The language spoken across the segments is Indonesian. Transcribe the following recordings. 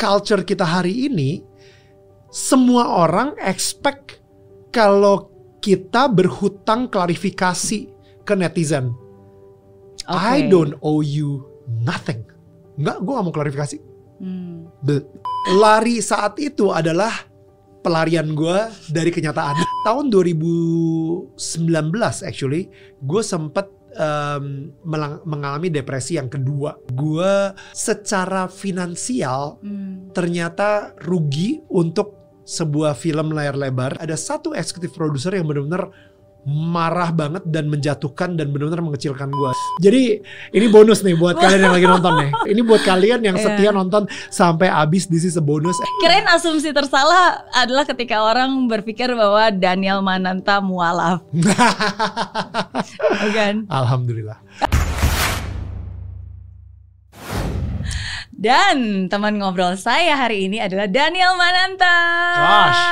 culture kita hari ini semua orang expect kalau kita berhutang klarifikasi ke netizen. I Oke. don't owe you nothing. Enggak, gue gak mau klarifikasi. Hmm. The- lari saat itu adalah pelarian gue dari kenyataan. Tahun 2019 actually, gue sempet melang- mengalami depresi yang kedua. Gue secara finansial Hmm. ternyata rugi untuk sebuah film layar lebar. Ada satu eksekutif produser yang benar-benar marah banget dan menjatuhkan dan benar-benar mengecilkan gue. Jadi ini bonus nih buat kalian yang lagi nonton nih. Ini buat kalian yang Iya. setia nonton sampai habis. This is a bonus. Kirain asumsi tersalah adalah ketika orang berpikir bahwa Daniel Mananta mualaf, bukan? Alhamdulillah. Dan teman ngobrol saya hari ini adalah Daniel Mananta. Gosh.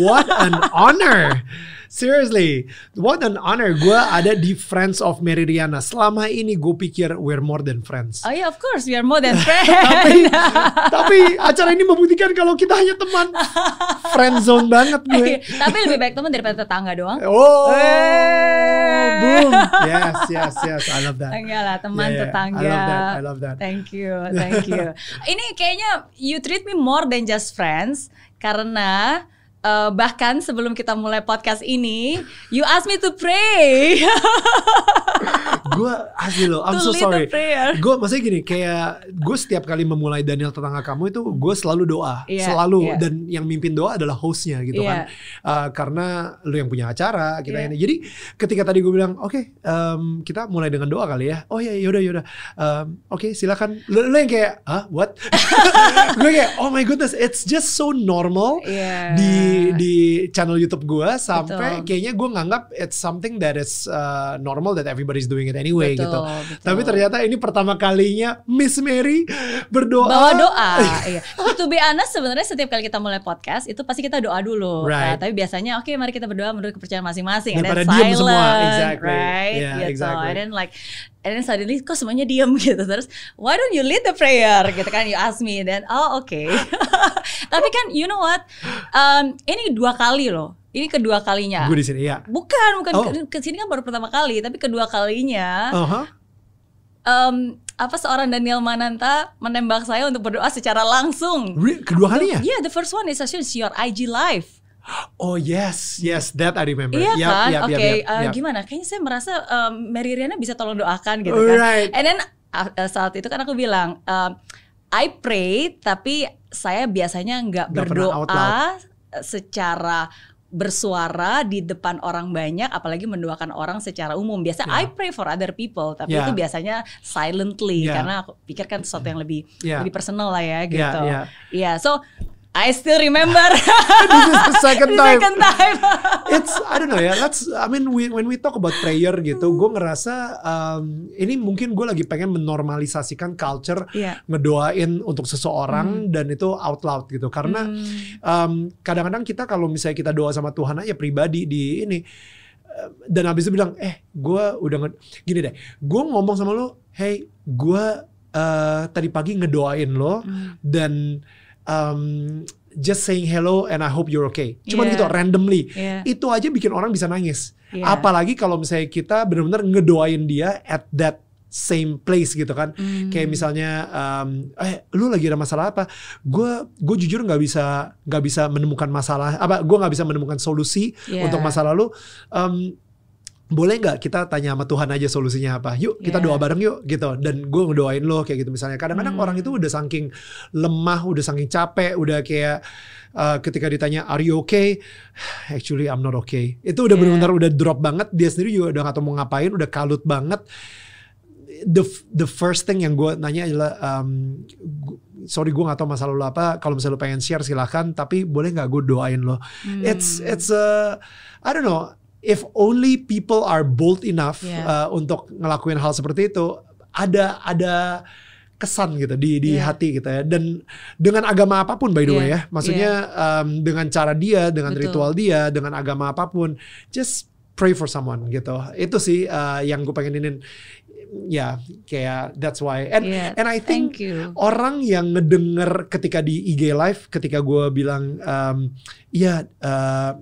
What an honor. Seriously, what an honor. Gue ada di Friends of Mary Riana. Selama ini gue pikir we're more than friends. Oh yeah, of course, we are more than tapi, friends. tapi acara ini membuktikan kalau kita hanya teman. Friend zone banget gue. Tapi lebih baik teman daripada tetangga doang. Oh, Eh. boom. Yes, yes, yes. I love that. Enggak lah, teman Yeah, yeah. tetangga. I love that. I love that. Thank you, thank you. Ini kayaknya you treat me more than just friends karena eh, bahkan sebelum kita mulai podcast ini, you ask me to pray. gue asli loh, I'm To so sorry. Gue maksudnya gini, kayak gue setiap kali memulai Daniel tetangga kamu itu gue selalu doa, Iya, selalu iya. dan yang mimpin doa adalah hostnya gitu Iya. kan, Uh, karena lu yang punya acara kita Iya. ini. Jadi ketika tadi gue bilang, oke em, kita mulai dengan doa kali ya. Oh ya yaudah yaudah, Em, oke silakan. Lu, lu yang kayak, ah what? gue kayak, oh my goodness, it's just so normal Iya. di di channel YouTube gue sampai Betul. kayaknya gue nganggap it's something that is uh, normal that everybody's doing it anyway Betul, gitu. betul. Tapi ternyata ini pertama kalinya Miss Mary berdoa. bawa doa. iya. To be honest sebenarnya setiap kali kita mulai podcast itu pasti kita doa dulu. Right. Nah, tapi biasanya oke mari kita berdoa menurut kepercayaan masing-masing. Daripada diem silent, semua. Exactly. right? Yeah, gitu. exactly. And then like and then suddenly kok semuanya diem gitu terus why don't you lead the prayer gitu kan you ask me then oh oke. tapi kan you know what um, ini dua kali loh. Ini kedua kalinya. Gue di sini ya. Bukan, bukan Oh. ke, sini kan baru pertama kali, tapi kedua kalinya Uh-huh. em, apa seorang Daniel Mananta menembak saya untuk berdoa secara langsung. Re- Kedua kalinya? Yeah, the first one is actually your IG live. Oh yes, yes, that I remember. Iya Yap, kan? yap, Oke, yap, yap, eh, yap. gimana? Kayaknya saya merasa em, Mary Riana bisa tolong doakan gitu kan. Alright. And then uh, uh, saat itu kan aku bilang, em, I pray tapi saya biasanya nggak berdoa secara bersuara di depan orang banyak apalagi mendoakan orang secara umum biasa Yeah. I pray for other people tapi Yeah. itu biasanya silently Yeah. karena aku pikir kan sesuatu yang lebih Yeah. lebih personal lah ya gitu Yeah, Iya, so I still remember This is the second the time. second time It's I don't know ya. Let's I mean we, when we talk about prayer gitu, gue ngerasa um, ini mungkin gue lagi pengen menormalisasikan culture Iya. ngedoain untuk seseorang dan itu out loud gitu. Karena Hmm. um, kadang-kadang kita kalau misalnya kita doa sama Tuhan aja pribadi di ini um, dan habis itu bilang eh gue udah nge- gini deh gue ngomong sama lo hey gue uh, tadi pagi ngedoain lo Hmm. dan um, just saying hello and I hope you're okay cuman Yeah. gitu randomly Iya. itu aja bikin orang bisa nangis Iya. apalagi kalau misalnya kita benar-benar ngedoain dia at that same place gitu kan Hmm. kayak misalnya um, eh lu lagi ada masalah apa gue gue jujur nggak bisa nggak bisa menemukan masalah apa gue nggak bisa menemukan solusi Yeah. untuk masalah lu um, boleh nggak kita tanya sama Tuhan aja solusinya apa? Yuk kita Yeah. doa bareng yuk gitu. Dan gue ngedoain lo kayak gitu misalnya. Kadang-kadang Hmm. orang itu udah saking lemah udah saking capek udah kayak uh, ketika ditanya are you okay? Actually I'm not okay. Itu udah Yeah. benar-benar udah drop banget. Dia sendiri juga udah gak tahu mau ngapain udah kalut banget. The the first thing yang gue nanya adalah um, sorry gue gak tahu masalah lo apa. Kalau misalnya lo pengen share silahkan. Tapi boleh nggak gue doain lo? Hmm. it's it's a I don't know if only people are bold enough Yeah. uh, untuk ngelakuin hal seperti itu ada ada kesan gitu di di Yeah. hati gitu ya dan dengan agama apa pun by the way Yeah. ya maksudnya um, dengan cara dia dengan Betul. ritual dia dengan agama apa pun just pray for someone gitu itu sih uh, yang gue pengen inin ya kayak that's why and Yeah, and I think orang yang ngedenger ketika di IG live ketika gue bilang um, iya uh,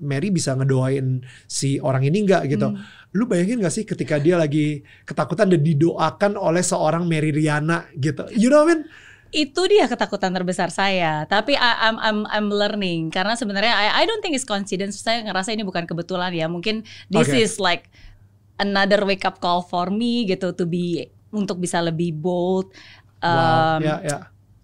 Mary bisa ngedoain si orang ini nggak gitu. Hmm. Lu bayangin gak sih ketika dia lagi ketakutan dan didoakan oleh seorang Mary Riana gitu. You know what I mean? itu dia ketakutan terbesar saya. Tapi I, I'm I'm I'm learning karena sebenarnya I I don't think it's coincidence. Saya ngerasa ini bukan kebetulan ya. Mungkin this Okay. is like another wake up call for me gitu to be untuk bisa lebih bold. wow. um, Ya, ya.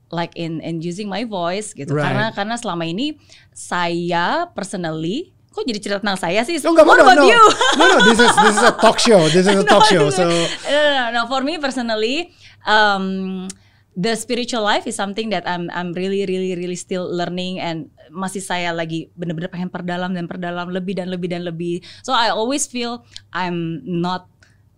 Like in in using my voice gitu Right. karena karena selama ini saya personally kok jadi cerita tentang saya sih Oh, nggak what apa-apa, about no. you No, no, this is this is a talk show. This is a No, talk show. no, So no, no, no, for me personally, um, the spiritual life is something that I'm I'm really really really still learning and masih saya lagi bener-bener pengen perdalam dan perdalam lebih dan lebih dan lebih. So I always feel I'm not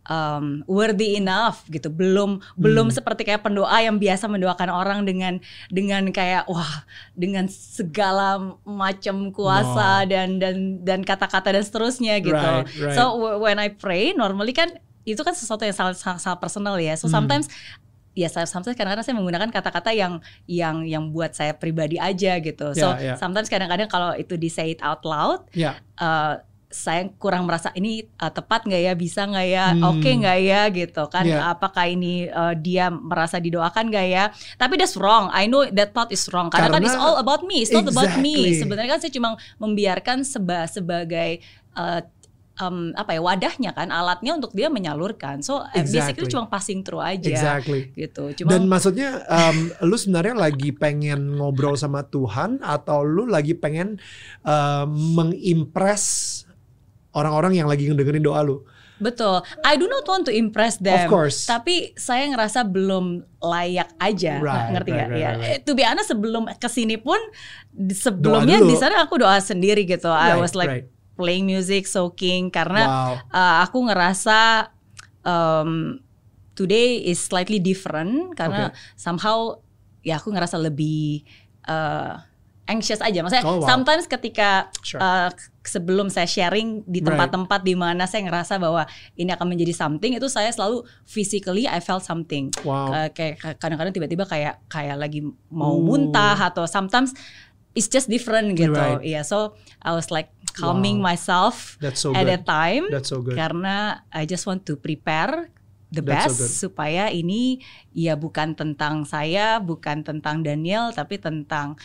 um, worthy enough gitu. Belum belum seperti kayak pendoa yang biasa mendoakan orang dengan dengan kayak wah dengan segala macam kuasa dan dan dan kata-kata dan seterusnya gitu. Right, right. So when I pray normally kan itu kan sesuatu yang sangat sangat, sangat personal ya. So Hmm. sometimes ya saya sometimes kadang-kadang saya menggunakan kata-kata yang yang yang buat saya pribadi aja gitu. So Ya, ya. sometimes kadang-kadang kalau itu di say it out loud ya, uh, saya kurang merasa ini uh, tepat nggak ya? Bisa nggak ya? Hmm. oke nggak ya? Gitu kan. Yeah. apakah ini uh, dia merasa didoakan nggak ya? Tapi that's wrong. I know that thought is wrong. Karena, kan Karena- it's all about me. It's not about me. Exactly. sebenarnya kan saya cuma membiarkan seba sebagai uh, um, apa ya wadahnya kan alatnya untuk dia menyalurkan. So uh, basically Exactly. cuma passing through aja. Exactly. gitu. Cuma Dan maksudnya um, lu sebenarnya lagi pengen ngobrol sama Tuhan atau lu lagi pengen um, mengimpress orang-orang yang lagi ngedengerin doa lu? Betul. I do not want to impress them. Of course. Tapi saya ngerasa belum layak aja. Right, ngerti right, right, ya. right, right. Eh, To be honest sebelum ke sini pun sebelumnya di sana aku doa sendiri gitu. I Right, was like right. playing music, soaking karena Wow. uh, aku ngerasa um, today is slightly different karena somehow ya aku ngerasa lebih uh, anxious aja. Maksudnya Oh, wow. sometimes ketika Sure. uh, sebelum saya sharing di Right. tempat-tempat di mana saya ngerasa bahwa ini akan menjadi something itu saya selalu physically I felt something. Wow. Uh, kayak kadang-kadang tiba-tiba kayak kayak lagi mau Ooh. muntah atau sometimes it's just different gitu. Right. Iya, so I was like calming Wow. myself That's so at good. that time That's so good. karena I just want to prepare the so best good. supaya ini ya bukan tentang saya, bukan tentang Daniel, tapi tentang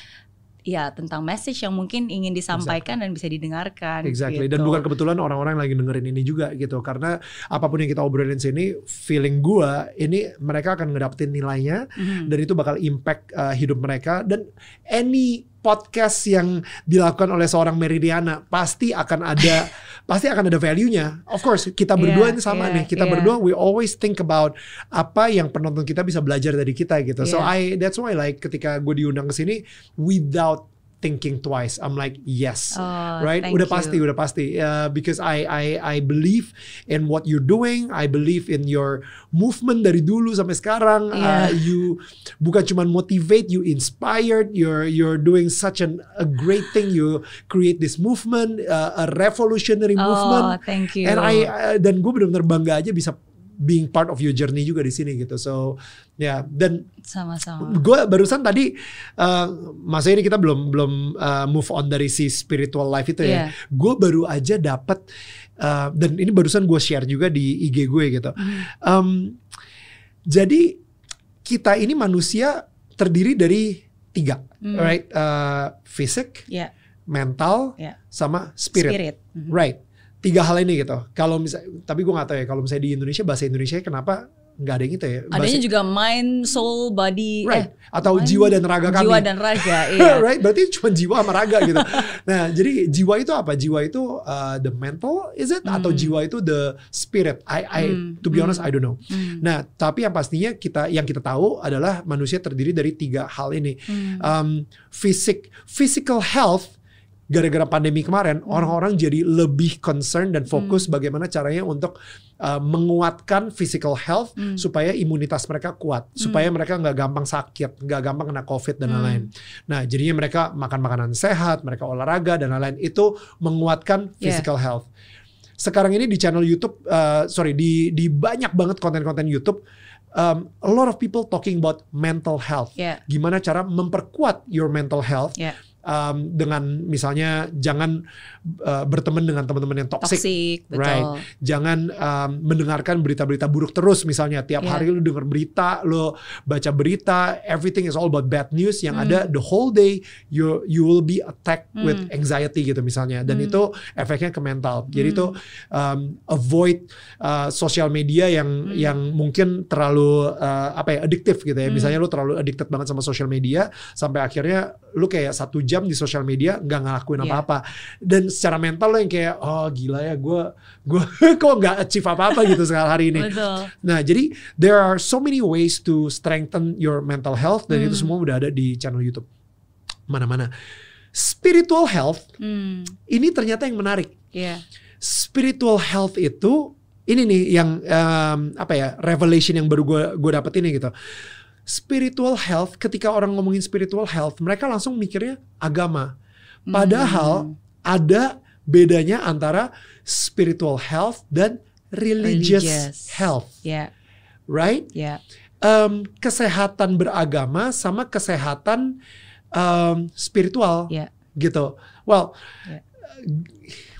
ya tentang message yang mungkin ingin disampaikan dan bisa didengarkan. Exactly. gitu. Dan bukan kebetulan orang-orang lagi dengerin ini juga gitu. Karena apa pun yang kita obrolin sini, feeling gua ini mereka akan ngedapetin nilainya Mhm. dan itu bakal impact uh, hidup mereka dan any podcast yang dilakukan oleh seorang Meridiana pasti akan ada pasti akan ada value-nya. Of course, kita berdua Yeah, ini sama yeah, nih. Kita yeah. berdua we always think about apa yang penonton kita bisa belajar dari kita gitu. So I Yeah. that's why like ketika gue diundang ke sini without thinking twice, I'm like yes Oh, right? Udah you. pasti, udah pasti. Uh, because I I I believe in what you're doing. I believe in your movement dari dulu sampai sekarang. Uh, Yeah. you bukan cuma motivate, you inspired. You're you're doing such an a great thing. You create this movement, uh, a revolutionary Oh, movement. thank you. And I uh, dan gue benar-benar bangga aja bisa being part of your journey juga di sini gitu. So ya dan sama-sama. gue barusan tadi uh, masa ini kita belum belum uh, move on dari si spiritual life itu ya. Iya. Gue baru aja dapat uh, dan ini barusan gue share juga di IG gue gitu. Um, jadi kita ini manusia terdiri dari tiga, Hmm. right? Uh, fisik, Ya, mental, ya. sama spirit. Spirit. Mhm. Right. Tiga hal ini gitu. Kalau misalnya, tapi gue gak tahu ya. Kalau misalnya di Indonesia bahasa Indonesia kenapa nggak ada yang itu ya? Bahasa- Adanya juga mind, soul, body, Right. eh, Atau mind, jiwa dan raga kami. Jiwa dan raga, iya. right, berarti cuma jiwa sama raga gitu. nah, jadi jiwa itu apa? Jiwa itu uh, the mental, is it? Atau Hmm. jiwa itu the spirit? I, I, Hmm, to be honest, hmm. I don't know. Hmm, Nah, tapi yang pastinya kita, yang kita tahu adalah manusia terdiri dari tiga hal ini. hmm. Um, fisik, physical health. Gara-gara pandemi kemarin, Hmm. orang-orang jadi lebih concern dan fokus bagaimana caranya untuk uh, menguatkan physical health Hmm. supaya imunitas mereka kuat, supaya mereka nggak gampang sakit, nggak gampang kena covid dan Hmm. lain-lain. Nah, jadinya mereka makan makanan sehat, mereka olahraga dan lain-lain itu menguatkan Yeah. physical health. sekarang ini di channel YouTube, uh, sorry di di banyak banget konten-konten YouTube, um, a lot of people talking about mental health. Yeah. Gimana cara memperkuat your mental health Yeah. Um, dengan misalnya jangan uh, berteman dengan teman-teman yang toxic. Toxic, betul. Right. Jangan um, mendengarkan berita-berita buruk terus misalnya tiap Yeah. hari lu denger berita, lu baca berita, everything is all about bad news yang Hmm. ada the whole day you you will be attacked with Hmm. anxiety gitu misalnya dan Hmm. itu efeknya ke mental. Jadi Hmm. itu um, avoid uh, sosial media yang Hmm. yang mungkin terlalu uh, apa ya addictive gitu ya. Hmm. Misalnya lu terlalu addicted banget sama sosial media sampai akhirnya lu kayak satu jam di sosial media nggak ngelakuin Yeah. apa-apa dan secara mental lo yang kayak oh gila ya gue gue kok nggak achieve apa-apa gitu sekarang hari ini. Betul. Nah jadi there are so many ways to strengthen your mental health dan itu Hmm. semua udah ada di channel YouTube mana-mana. Spiritual health Hmm. ini ternyata yang menarik. Yeah. Spiritual health itu ini nih yang em, apa ya revelation yang baru gue gue dapet ini gitu. Spiritual health ketika orang ngomongin spiritual health mereka langsung mikirnya agama. Padahal Hmm. ada bedanya antara spiritual health dan religious, Religious. health, Yeah. right? Yeah. Em, kesehatan beragama sama kesehatan em, spiritual, Yeah. gitu. Well, Ya.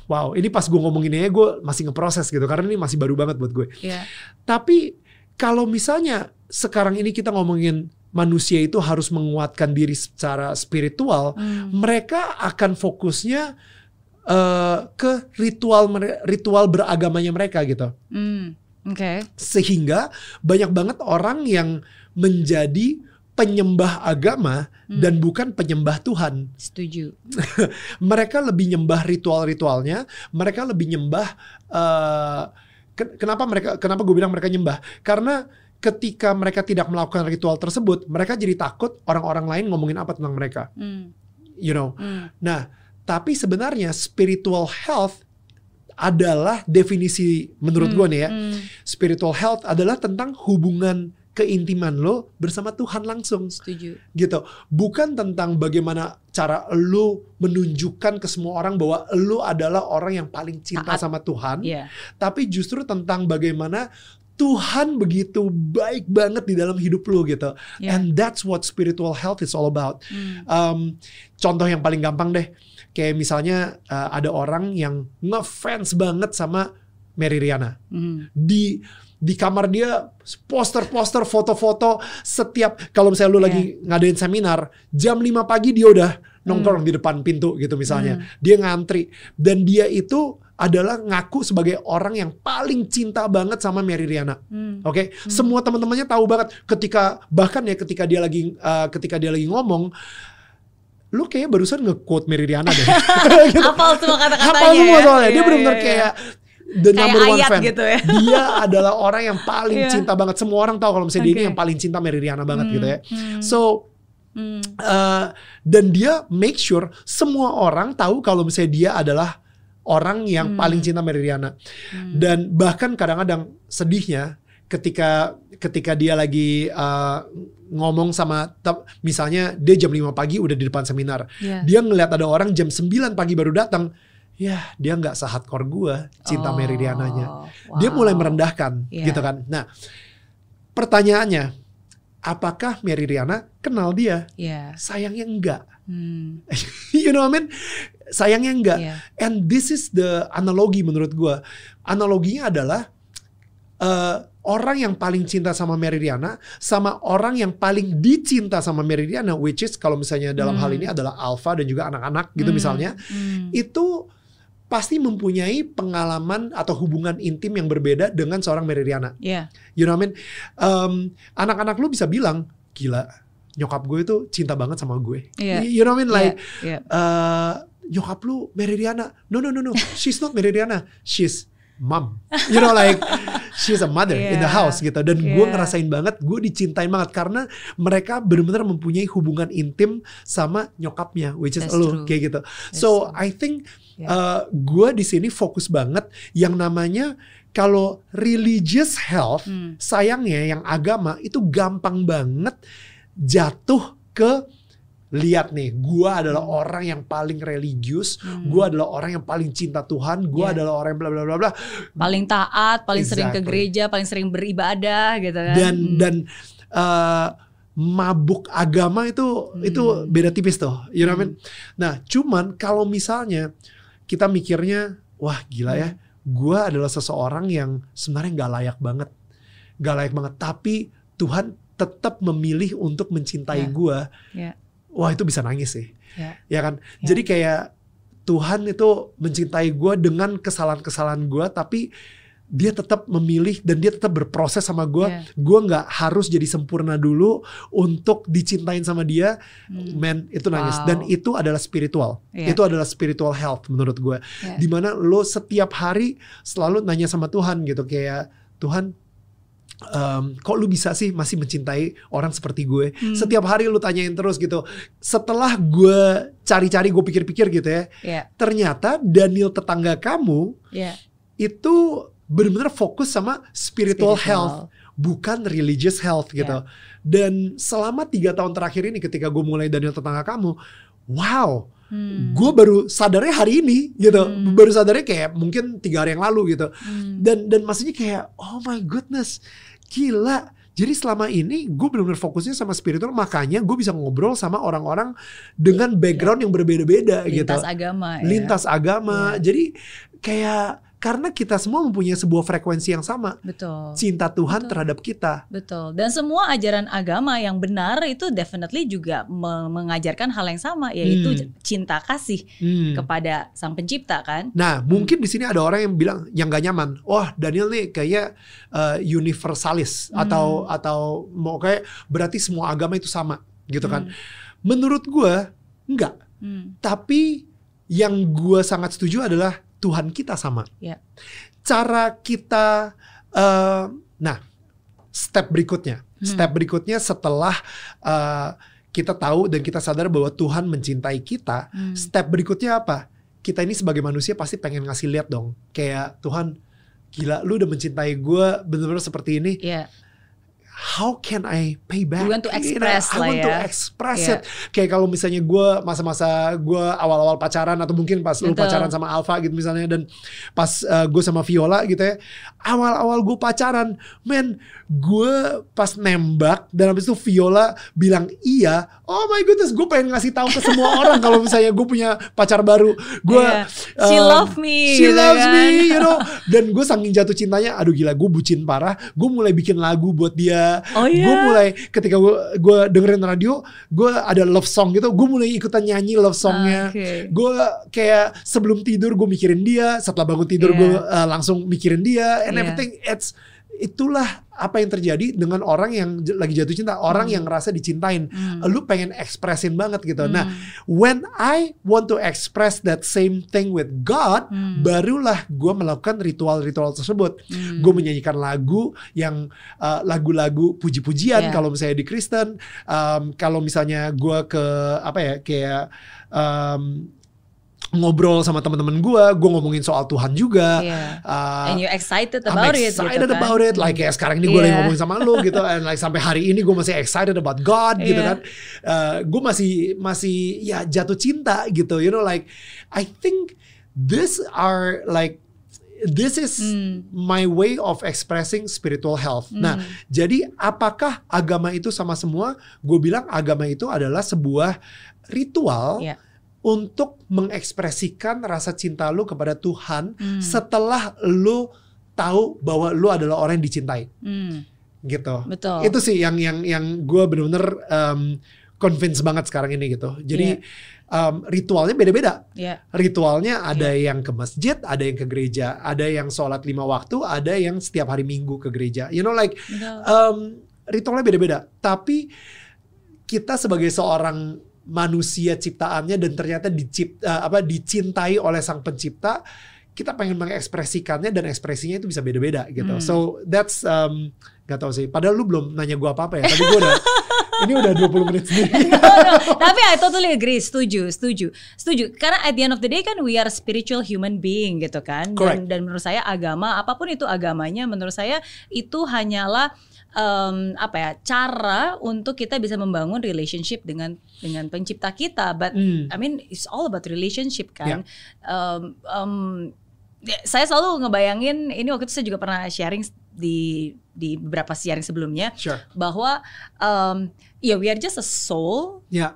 wow, ini pas gue ngomonginnya gue masih ngeproses gitu karena ini masih baru banget buat gue. Yeah. Tapi kalau misalnya sekarang ini kita ngomongin manusia itu harus menguatkan diri secara spiritual, Hmm. mereka akan fokusnya eh, ke ritual ritual beragamanya mereka gitu. Hmm. Oke. Sehingga banyak banget orang yang menjadi penyembah agama Hmm. dan bukan penyembah Tuhan. Setuju. Mereka lebih nyembah ritual-ritualnya, mereka lebih nyembah ken- kenapa mereka kenapa gue bilang mereka nyembah? Karena ketika mereka tidak melakukan ritual tersebut, mereka jadi takut orang-orang lain ngomongin apa tentang mereka. Hmm. You know. Hmm. Nah, tapi sebenarnya spiritual health adalah definisi menurut Hmm. gue nih ya. Hmm. Spiritual health adalah tentang hubungan keintiman lo bersama Tuhan langsung Setuju. gitu. Bukan tentang bagaimana cara lo menunjukkan ke semua orang bahwa lo adalah orang yang paling cinta Taat. sama Tuhan, Iya. tapi justru tentang bagaimana Tuhan begitu baik banget di dalam hidup lo gitu. Iya. And that's what spiritual health is all about. Hmm. Um, contoh yang paling gampang deh, kayak misalnya uh, ada orang yang ngefans banget sama Mary Riana. Hmm. Di di kamar dia poster-poster, foto-foto setiap kalau misalnya lu Iya. lagi ngadain seminar, jam 5 pagi dia udah nongkrong di depan pintu gitu misalnya. Hmm. Dia ngantri dan dia itu adalah ngaku sebagai orang yang paling cinta banget sama Mary Riana. Hmm. Oke, semua teman-temannya tahu banget ketika bahkan ya ketika dia lagi uh, ketika dia lagi ngomong lu kayaknya barusan nge-quote Mary Riana deh. gitu. Hafal semua kata-katanya. Semua ya? soalnya. Dia Iya, benar-benar iya, iya. kayak the Kayak number one fan. gitu ya. Dia adalah orang yang paling Iya. cinta banget. Semua orang tahu kalau misalnya dia ini yang paling cinta Mary Riana banget Hmm, gitu ya. hmm, So hmm. uh, dan dia make sure semua orang tahu kalau misalnya dia adalah orang yang Hmm. paling cinta Mary Riana. Hmm. Dan bahkan kadang-kadang sedihnya ketika ketika dia lagi uh, ngomong sama misalnya dia jam 5 pagi udah di depan seminar. Iya. Dia ngeliat ada orang jam 9 pagi baru datang. Ya, dia nggak sehardcore gua cinta Oh, Mary Riananya. wow. Dia mulai merendahkan Iya. gitu kan. Nah, pertanyaannya, apakah Mary Riana kenal dia? Iya. Sayangnya enggak. Hmm. you know what I mean? Sayangnya enggak. Iya. And this is the analogi menurut gua. Analoginya adalah eh, orang yang paling cinta sama Mary Riana sama orang yang paling dicinta sama Mary Riana, which is kalau misalnya dalam hal Hmm. ini adalah Alpha dan juga anak-anak gitu Hmm. misalnya, Hmm. itu pasti mempunyai pengalaman atau hubungan intim yang berbeda dengan seorang Mary Riana. Iya. You know what I mean? Um, anak-anak lu bisa bilang, gila, nyokap gue itu cinta banget sama gue. Iya. You know what I mean? Like, Iya. uh, nyokap lu Mary Riana. No, no, no, no. She's not Mary Riana. She's mom. You know like she's a mother in the Yeah. house gitu. Dan gue Yeah. ngerasain banget, gue dicintain banget karena mereka benar-benar mempunyai hubungan intim sama nyokapnya, which is That's lu true. kayak gitu. That's so true. I think Yeah. uh, gue di sini fokus banget yang namanya kalau religious health, Hmm. sayangnya yang agama itu gampang banget jatuh ke lihat nih, gua adalah Hmm. orang yang paling religius, Hmm. gua adalah orang yang paling cinta Tuhan, gua Yeah. adalah orang yang bla bla bla bla paling taat, paling sering ke Exactly. gereja, paling sering beribadah gitu kan. dan Hmm. dan eh, mabuk agama itu Hmm. itu beda tipis tuh, you know what I mean? Hmm. Nah, cuman kalau misalnya kita mikirnya, wah gila ya, gua adalah seseorang yang sebenarnya nggak layak banget, nggak layak banget, tapi Tuhan tetap memilih untuk mencintai Ya. gua. Ya. Wah itu bisa nangis sih, Ya. ya kan? Ya. Jadi kayak Tuhan itu mencintai gua dengan kesalahan-kesalahan gua, tapi dia tetap memilih dan dia tetap berproses sama gua. Ya. Gue nggak harus jadi sempurna dulu untuk dicintain sama dia. Hmm. Man itu nangis Wow. dan itu adalah spiritual. Iya. Itu adalah spiritual health menurut gue. Ya. Di mana lo setiap hari selalu nanya sama Tuhan gitu kayak Tuhan. Em, kok lu bisa sih masih mencintai orang seperti gue? Hmm. Setiap hari lu tanyain terus gitu. Setelah gue cari-cari, gue pikir-pikir gitu ya. Ya. Ternyata Daniel tetangga kamu Ya. itu benar-benar fokus sama spiritual, Spiritual. health, bukan religious health gitu. Ya. Dan selama tiga tahun terakhir ini, ketika gue mulai Daniel tetangga kamu, wow, Hmm. gue baru sadarnya hari ini gitu, Hmm. baru sadarnya kayak mungkin tiga hari yang lalu gitu. Hmm. Dan dan maksudnya kayak, oh my goodness, gila. Jadi selama ini gue benar-benar fokusnya sama spiritual, makanya gue bisa ngobrol sama orang-orang dengan background yang berbeda-beda gitu lintas agama ya. lintas agama. Iya. Jadi kayak karena kita semua mempunyai sebuah frekuensi yang sama, Betul. cinta Tuhan Betul. terhadap kita. Betul. Dan semua ajaran agama yang benar itu definitely juga me- mengajarkan hal yang sama yaitu Hmm. cinta kasih Hmm. kepada Sang Pencipta kan. Nah, mungkin di sini ada orang yang bilang yang gak nyaman. Wah, Daniel nih kayak uh, universalis Hmm. atau atau mau kayak berarti semua agama itu sama gitu kan. Hmm. Menurut gua enggak. Hmm. Tapi yang gua sangat setuju adalah Tuhan kita sama. Ya. Cara kita, eh, nah, step berikutnya, Hmm. step berikutnya setelah eh, kita tahu dan kita sadar bahwa Tuhan mencintai kita, Hmm. step berikutnya apa? Kita ini sebagai manusia pasti pengen ngasih lihat dong, kayak Tuhan, gila, lu udah mencintai gue bener-bener seperti ini. Ya. How can I pay back? You want to You know, express I lah want to ya. express Iya. it. Kayak kalau misalnya gue masa-masa gue awal-awal pacaran atau mungkin pas lu Betul. pacaran sama Alfa gitu misalnya dan pas gue sama Viola gitu ya. Awal-awal gue pacaran, men, gue pas nembak dan habis itu Viola bilang iya. Oh my goodness, gue pengen ngasih tahu ke semua orang kalau misalnya gue punya pacar baru. Gue Iya. She um, love me, She gitu loves kan. me, you know. Dan gue saking jatuh cintanya, aduh gila, gue bucin parah. Gue mulai bikin lagu buat dia. Oh iya. Gue mulai ketika gue gue dengerin radio, gue ada love song gitu. Gue mulai ikutan nyanyi love songnya. Oke. Gue kayak sebelum tidur gue mikirin dia, setelah bangun tidur Iya. gue uh, langsung mikirin dia, and Iya. everything. It's itulah apa yang terjadi dengan orang yang lagi jatuh cinta, orang yang ngerasa dicintain. Hmm. Lu pengen ekspresin banget gitu. Nah, Hmm. when I want to express that same thing with God, Hmm. barulah gue melakukan ritual-ritual tersebut. Hmm. Gue menyanyikan lagu yang uh, lagu-lagu puji-pujian Yeah. kalau misalnya di Kristen, um, kalau misalnya gue ke apa ya kayak um, ngobrol sama teman-teman gue, gue ngomongin soal Tuhan juga. Iya. Uh, And you excited I'm about it excited gitu kan. about it. Like kayak sekarang ini gue lagi Iya. ngomongin sama lu gitu, and like sampai hari ini gue masih excited about God gitu Iya. kan. Uh, gue masih masih ya jatuh cinta gitu. You know like I think this are like this is Hmm. my way of expressing spiritual health. Nah, Hmm. jadi apakah agama itu sama semua? Gue bilang agama itu adalah sebuah ritual Iya. Untuk mengekspresikan rasa cinta lu kepada Tuhan Hmm. setelah lu tahu bahwa lu adalah orang yang dicintai Hmm. gitu. Betul. Itu sih yang yang yang gue bener-bener um, convince banget sekarang ini gitu. Jadi um, ritualnya beda-beda. Iya. Ritualnya ada yang ke masjid, ada yang ke gereja, ada yang sholat lima waktu, ada yang setiap hari minggu ke gereja. You know like Betul. um, ritualnya beda-beda. Tapi kita sebagai seorang manusia ciptaannya dan ternyata dicipta apa dicintai oleh sang pencipta, kita pengen mengekspresikannya dan ekspresinya itu bisa beda-beda gitu. Hmm. So that's um, gak tau sih. Padahal lu belum nanya gua apa-apa ya. Tapi gua udah ini udah 20 menit sendiri. No, no. Tapi I totally agree, setuju, setuju, setuju. Karena at the end of the day kan we are spiritual human being gitu kan. Correct. Dan, dan menurut saya agama apa pun itu agamanya, menurut saya itu hanyalah um, apa ya cara untuk kita bisa membangun relationship dengan dengan pencipta kita. But Hmm. I mean it's all about relationship kan. Um, um, ya, saya selalu ngebayangin ini waktu itu saya juga pernah sharing di di beberapa sharing sebelumnya Sure. bahwa um, ya we are just a soul Ya.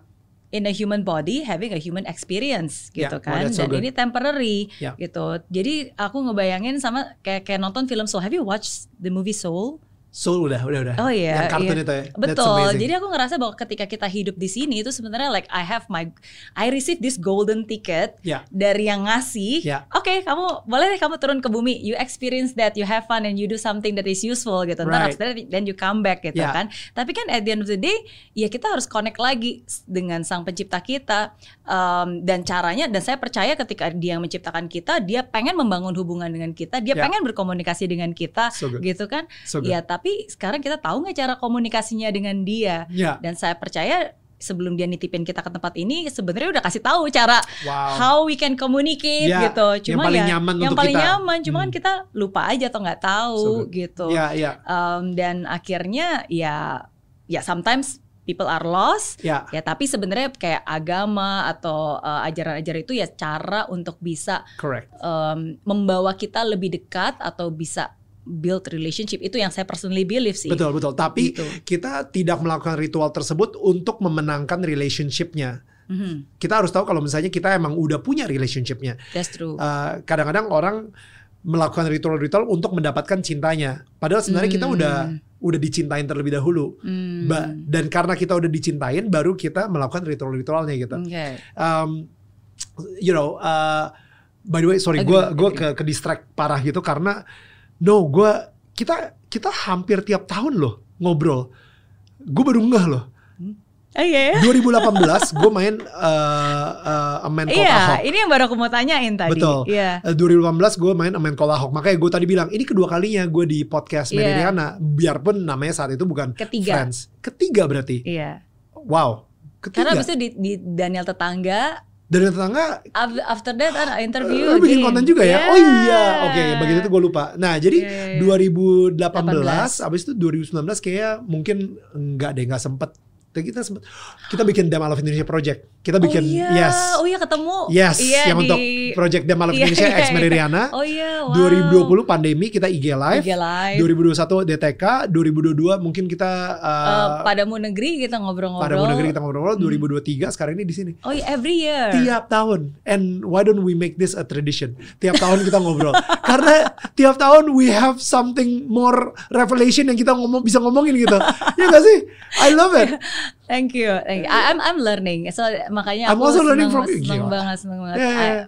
in a human body having a human experience Yeah, gitu oh, kan that's so dan good. ini temporary Yeah. gitu jadi aku ngebayangin sama kayak kayak nonton film Soul have you watched the movie Soul Soul udah, udah, udah. Oh iya, Yang kartun iya. itu ya. Betul. Jadi aku ngerasa bahwa ketika kita hidup di sini itu sebenarnya like I have my I receive this golden ticket Ya. dari yang ngasih. Ya. Oke, kamu boleh deh kamu turun ke bumi. You experience that, you have fun and you do something that is useful gitu. Ntar Right. after that, then you come back gitu Ya. kan. Tapi kan at the end of the day, ya kita harus connect lagi dengan sang pencipta kita. Um, dan caranya dan saya percaya ketika dia yang menciptakan kita, dia pengen membangun hubungan dengan kita, dia Ya. pengen berkomunikasi dengan kita So good. gitu kan. So good. Ya, tapi sekarang kita tahu nggak cara komunikasinya dengan dia? Ya. Dan saya percaya sebelum dia nitipin kita ke tempat ini, sebenarnya udah kasih tahu cara Wow. how we can communicate Ya, gitu. yang Cuma paling ya, nyaman yang untuk paling kita. nyaman, cuma kan Hmm. kita lupa aja atau nggak tahu So good. gitu. Ya, ya. Um, dan akhirnya ya, ya sometimes people are lost. Ya. Ya, tapi sebenarnya kayak agama atau uh, ajaran-ajaran itu ya cara untuk bisa Correct. um, membawa kita lebih dekat atau bisa build relationship itu yang saya personally believe sih. Betul, betul. Tapi Gitu. kita tidak melakukan ritual tersebut untuk memenangkan relationship-nya. Mhm, Kita harus tahu kalau misalnya kita emang udah punya relationship-nya. That's true. Uh, kadang-kadang orang melakukan ritual-ritual untuk mendapatkan cintanya. Padahal sebenarnya kita Hmm. udah udah dicintain terlebih dahulu. Hmm. Ba- dan karena kita udah dicintain, baru kita melakukan ritual-ritualnya gitu. Oke. Um, you know, uh, by the way, sorry, gue gue ke ke distract parah gitu karena no, gue kita kita hampir tiap tahun loh ngobrol. Gue baru ngeh loh. Oh iya ya. 2018 gue main uh, uh, A Man Called Iya, Ahok. ini yang baru aku mau tanyain tadi. Betul. Iya. Eh, 2018 gue main A Man Called Ahok. Makanya gue tadi bilang ini kedua kalinya gue di podcast Iya. Meridiana. Biarpun namanya saat itu bukan Ketiga. Friends. Ketiga berarti. Iya. Wow. Ketiga. Karena abis itu di, di Daniel tetangga Dan tetangga af- after that ada interview Lu bikin konten juga ya? Yeah. Oh iya, oke. Begitu itu gue lupa. Nah, jadi iya, iya. 2018, abis itu 2019 kayak mungkin enggak deh, enggak sempet. Kita sempet, kita bikin Dem I Love Indonesia Project. Kita bikin, oh iya. yes, Oh iya ketemu. yes, Iya, yang di- untuk Project Dem I Love Iya, Indonesia iya, X iya. Meridiana. Oh iya, wow. 2020 pandemi kita IG live. IG live. 2021 DTK, 2022 mungkin kita Eh, uh, padamu negeri kita ngobrol-ngobrol. pada negeri kita ngobrol. 2023 sekarang ini di sini. Oh iya, every year. tiap tahun and why don't we make this a tradition tiap tahun kita ngobrol karena tiap tahun we have something more revelation yang kita ngomong bisa ngomongin gitu ya gak sih I love it Thank you. Thank you. I'm I'm learning. So makanya I'm aku also learning seneng, from you. seneng Gila. banget, seneng banget. Yeah, yeah,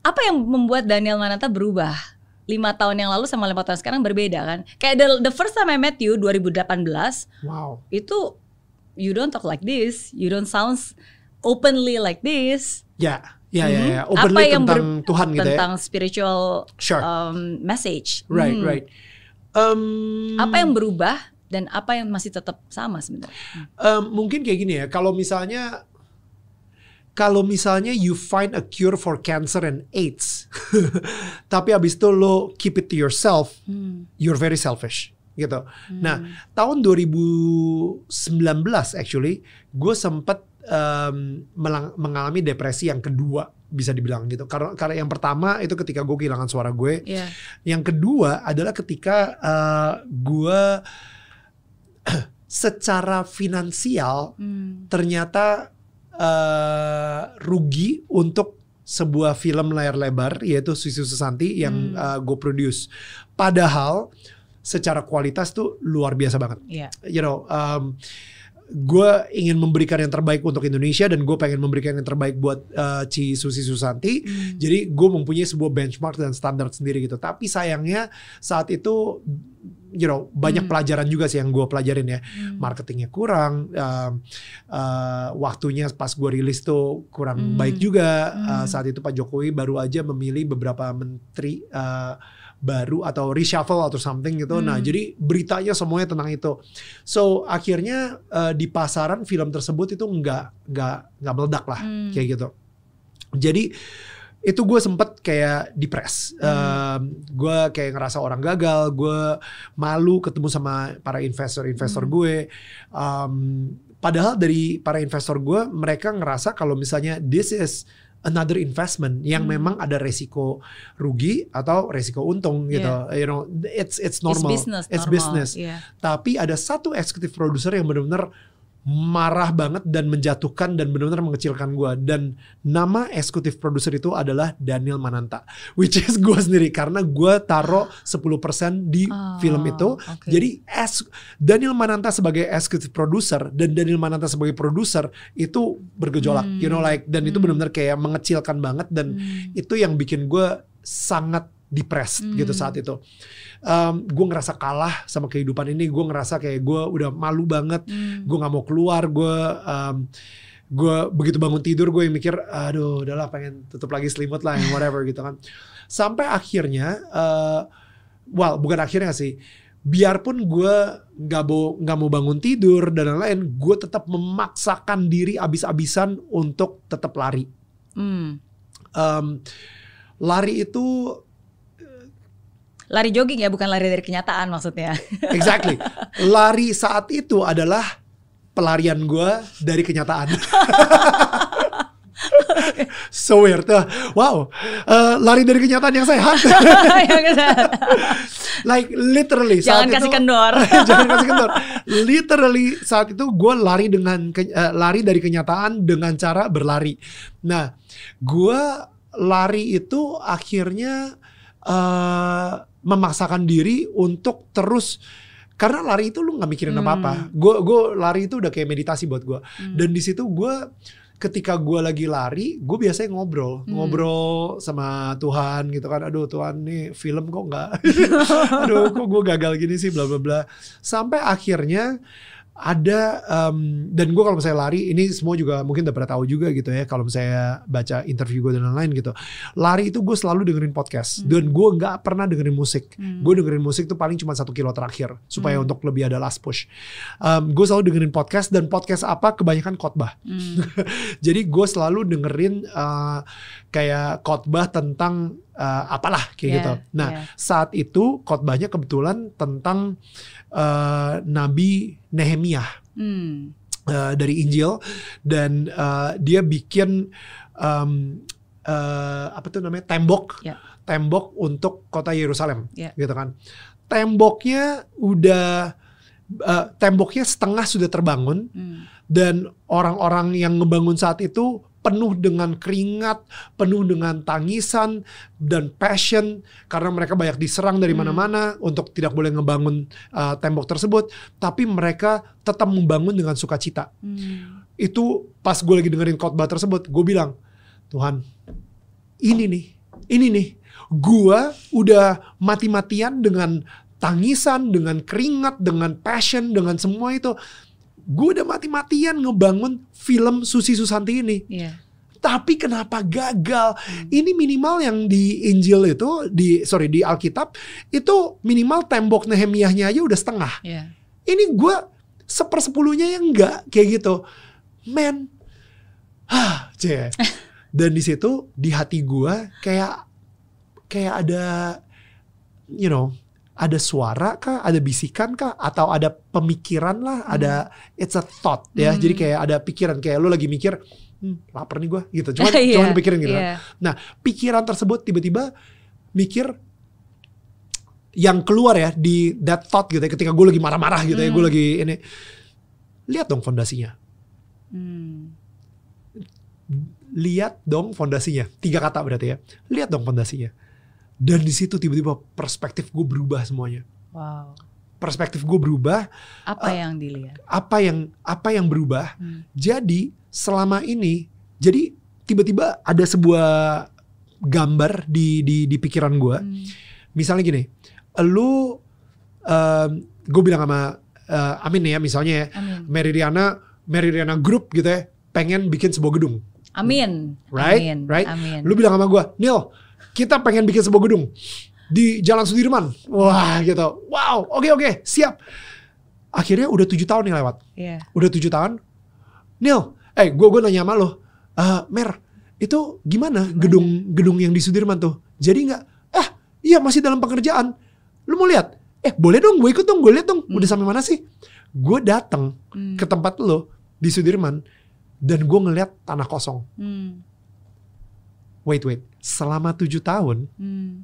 apa yang membuat Daniel Mananta berubah? Lima tahun yang lalu sama lima tahun sekarang berbeda kan? Kayak the, the first time I met you 2018 wow itu you don't talk like this, you don't sound openly like this. ya ya ya, ya. openly Apa yang tentang ber- Tuhan gitu tentang spiritual ya sure um, message. right Hmm. right Um, Apa yang berubah dan apa yang masih tetap sama sebenarnya? um, mungkin kayak gini ya kalau misalnya kalau misalnya you find a cure for cancer and AIDS tapi abis itu lo keep it to yourself Hmm. you're very selfish gitu. Nah, tahun 2019 actually gue sempet um, melang- mengalami depresi yang kedua bisa dibilang gitu. Karena karena yang pertama itu ketika gue kehilangan suara gue. Iya. Yang kedua adalah ketika uh, gue secara finansial Hmm. ternyata uh, rugi untuk sebuah film layar lebar yaitu Susu Susanti yang Hmm. uh, gue produce. Padahal secara kualitas tuh luar biasa banget. Iya. You know, um, gue ingin memberikan yang terbaik untuk Indonesia dan gue pengen memberikan yang terbaik buat uh, Ci Susi Susanti. Hmm. Jadi gue mempunyai sebuah benchmark dan standar sendiri gitu. Tapi sayangnya saat itu, you know, banyak Hmm. pelajaran juga sih yang gue pelajarin ya. Hmm. Marketingnya kurang, um, uh, waktunya pas gue rilis tuh kurang Hmm. baik juga. Uh, Hmm. saat itu Pak Jokowi baru aja memilih beberapa menteri uh, baru atau reshuffle atau something gitu. Nah Hmm. jadi beritanya semuanya tentang itu. So akhirnya uh, di pasaran film tersebut itu nggak nggak nggak meledak lah Hmm. kayak gitu. Jadi itu gue sempet kayak depres. Um, gue kayak ngerasa orang gagal. Gue malu ketemu sama para investor-investor gue. Um, padahal dari para investor gue, mereka ngerasa kalau misalnya this is another investment yang Hmm. memang ada resiko rugi atau resiko untung gitu. You know, it's it's normal. It's business. It's normal. business. Iya. Tapi ada satu executive producer yang benar-benar marah banget dan menjatuhkan dan benar-benar mengecilkan gue dan nama executive producer itu adalah Daniel Mananta which is gue sendiri karena gue taruh 10% di Oh, film itu oke. jadi as Daniel Mananta sebagai executive producer dan Daniel Mananta sebagai produser itu bergejolak Hmm. you know like dan itu Hmm. benar-benar kayak mengecilkan banget dan Hmm. itu yang bikin gue sangat depressed Hmm. gitu saat itu. Um, gue ngerasa kalah sama kehidupan ini. Gue ngerasa kayak gue udah malu banget. Hmm. Gue nggak mau keluar. Gue um, gue begitu bangun tidur gue yang mikir, aduh, udahlah pengen tutup lagi selimut lah, yang whatever gitu kan. Sampai akhirnya, uh, well bukan akhirnya sih. Biarpun gue nggak mau nggak mau bangun tidur dan lain-lain, gue tetap memaksakan diri abis-abisan untuk tetap lari Hmm. um, lari itu Lari jogging ya, bukan lari dari kenyataan maksudnya. exactly lari saat itu adalah pelarian gue dari kenyataan. so weird. Uh, Wow, Uh, lari dari kenyataan yang sehat. Like literally. Jangan saat kasih itu- kendor. Jangan kasih kendor. Literally saat itu gue lari dengan eh, lari dari kenyataan dengan cara berlari. Nah, gue lari itu akhirnya eh memaksakan diri untuk terus karena lari itu lu nggak mikirin Hmm. apa-apa. Gue gue lari itu udah kayak meditasi buat gue. Hmm. Dan di situ gue ketika gue lagi lari, gue biasanya ngobrol, Hmm. ngobrol sama Tuhan gitu kan. Aduh Tuhan nih film kok nggak, aduh kok gue gagal gini sih, bla bla bla. Sampai akhirnya ada em, dan gue kalau misalnya lari ini semua juga mungkin udah pernah tahu juga gitu ya kalau misalnya baca interview gue dan lain-lain gitu lari itu gue selalu dengerin podcast dan gue nggak pernah dengerin musik Hmm. gue dengerin musik tuh paling cuma satu kilo terakhir supaya Hmm. untuk lebih ada last push Em, gue selalu dengerin podcast dan podcast apa kebanyakan khotbah Hmm. jadi gue selalu dengerin eh, kayak khotbah tentang eh, apalah kayak Yeah, gitu. Nah yeah. saat itu khotbahnya kebetulan tentang eh, Nabi Nehemia Hmm. eh, dari Injil dan eh, dia bikin em, eh, apa tuh namanya tembok Ya. tembok untuk kota Yerusalem Ya. gitu kan. Temboknya udah eh, temboknya setengah sudah terbangun Hmm. dan orang-orang yang ngebangun saat itu penuh dengan keringat, penuh dengan tangisan dan passion karena mereka banyak diserang dari Hmm. mana-mana untuk tidak boleh ngebangun uh, tembok tersebut, tapi mereka tetap membangun dengan sukacita. Hmm. Itu pas gue lagi dengerin khotbah tersebut, gue bilang, Tuhan, ini nih, ini nih, gue udah mati-matian dengan tangisan, dengan keringat, dengan passion, dengan semua itu. Gue udah mati-matian ngebangun film Susi Susanti ini. Iya. Tapi kenapa gagal? Ini minimal yang di Injil itu, di sorry di Alkitab itu minimal tembok Nehemiahnya aja udah setengah. Iya. Ini gue sepersepuluhnya yang enggak kayak gitu. Man, ah, cie. Dan di situ di hati gue kayak kayak ada, you know, ada suara kah, ada bisikan kah, atau ada pemikiran lah, ada it's a thought ya. Hmm. Jadi kayak ada pikiran kayak lu lagi mikir, hmm, lapar nih gue gitu. Cuman, Iya, cuman pikirin gitu. iya. Nah, pikiran tersebut tiba-tiba mikir yang keluar ya di that thought gitu ya ketika gue lagi marah-marah gitu ya gue Hmm. lagi ini lihat dong fondasinya Hmm. lihat dong fondasinya tiga kata berarti ya lihat dong fondasinya dan di situ tiba-tiba perspektif gue berubah semuanya Wow. perspektif gue berubah Apa Uh, yang dilihat? apa yang apa yang berubah Hmm. jadi selama ini jadi tiba-tiba ada sebuah gambar di di di pikiran gue Hmm. misalnya gini, lu gue bilang sama eh, Amin ya misalnya ya, Amin. Meridiana Meridiana Group gitu ya, pengen bikin sebuah gedung, Amin. Right? Amin. Right? Amin. lu bilang sama gue, Neil, kita pengen bikin sebuah gedung di Jalan Sudirman, wah gitu, wow, oke oke, siap. Akhirnya udah tujuh tahun nih lewat, Iya. udah tujuh tahun, Neil, eh gue gue nanya sama lo, "Eh, Mer, itu gimana gedung gedung yang di Sudirman tuh? Jadi nggak? Ah, iya masih dalam pengerjaan. Lu mau lihat? Eh boleh dong, gue ikut dong, gue lihat dong. Udah sampai mana sih? Gue datang Hmm. ke tempat lo di Sudirman dan gue ngeliat tanah kosong. Hmm. Wait wait, selama tujuh tahun Hmm.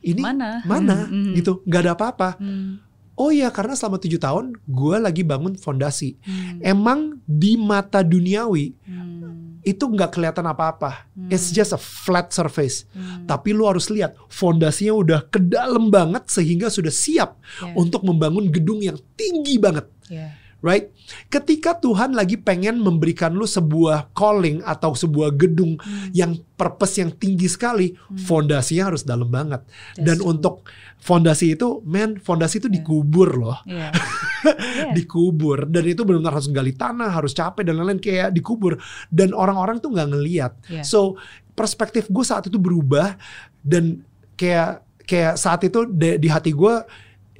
ini Mana? mana Hmm, hmm. gitu, nggak ada apa-apa. Hmm. Oh iya karena selama tujuh tahun gue lagi bangun fondasi. Hmm. Emang di mata duniawi Hmm. itu nggak kelihatan apa-apa. It's just a flat surface. Hmm. Tapi lu harus lihat fondasinya udah ke dalam banget sehingga sudah siap Yeah. untuk membangun gedung yang tinggi banget. Yeah. Right? Ketika Tuhan lagi pengen memberikan lu sebuah calling atau sebuah gedung Hmm. yang purpose yang tinggi sekali, fondasinya harus dalam banget. That's Dan true. untuk fondasi itu, man, fondasi itu dikubur loh. Yeah. Yeah. dikubur dan itu benar-benar harus gali tanah, harus capek dan lain-lain kayak dikubur dan orang-orang tuh nggak ngeliat. Yeah. So perspektif gue saat itu berubah dan kayak kayak saat itu de- di hati gue,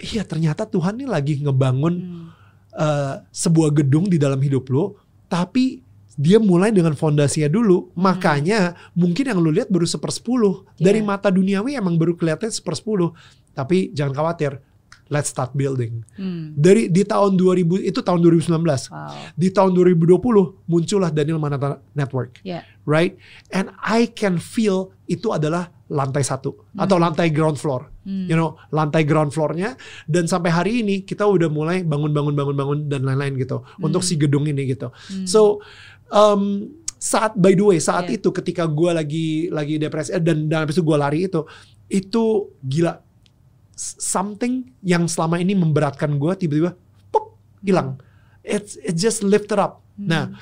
iya ternyata Tuhan nih lagi ngebangun Hmm. Eh, sebuah gedung di dalam hidup lo, tapi dia mulai dengan fondasinya dulu. Makanya mungkin yang lu lihat baru sepersepuluh dari Yeah. mata duniawi emang baru kelihatan sepersepuluh. Tapi jangan khawatir, let's start building. Hmm. Dari di tahun 2000 itu tahun 2019. Wow. Di tahun 2020 muncullah Daniel Manata Network, Yeah. right? And I can feel itu adalah lantai satu atau lantai ground floor, Hmm. you know, lantai ground floornya. Dan sampai hari ini kita udah mulai bangun-bangun, bangun-bangun dan lain-lain gitu. Untuk si gedung ini gitu. So um, saat by the way saat Yeah. itu ketika gue lagi lagi depresi eh, dan dan habis itu gue lari itu itu gila. Something yang selama ini memberatkan gue tiba-tiba pop hilang. It's it just lifted up. Nah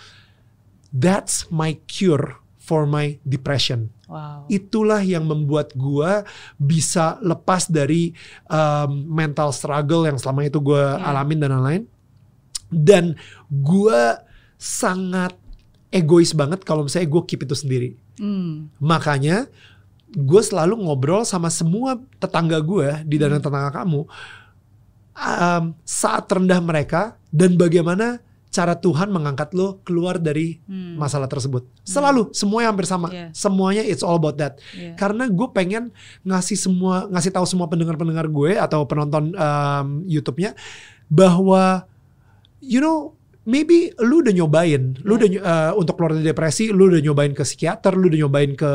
that's my cure for my depression Wow. itulah yang membuat gue bisa lepas dari um, mental struggle yang selama itu gue Yeah. alamin dan lain-lain dan gue sangat egois banget kalau misalnya gue keep itu sendiri Hmm. makanya gue selalu ngobrol sama semua tetangga gue di Hmm. dan tetangga kamu um, saat terendah mereka dan bagaimana cara Tuhan mengangkat lo keluar dari Hmm. masalah tersebut. Selalu semuanya hampir sama. Yeah. Semuanya it's all about that. Yeah. Karena gue pengen ngasih semua ngasih tahu semua pendengar-pendengar gue atau penonton um, YouTube-nya bahwa you know maybe lu udah nyobain, lu udah uh, untuk keluar dari depresi, lu udah nyobain ke psikiater, lu udah nyobain ke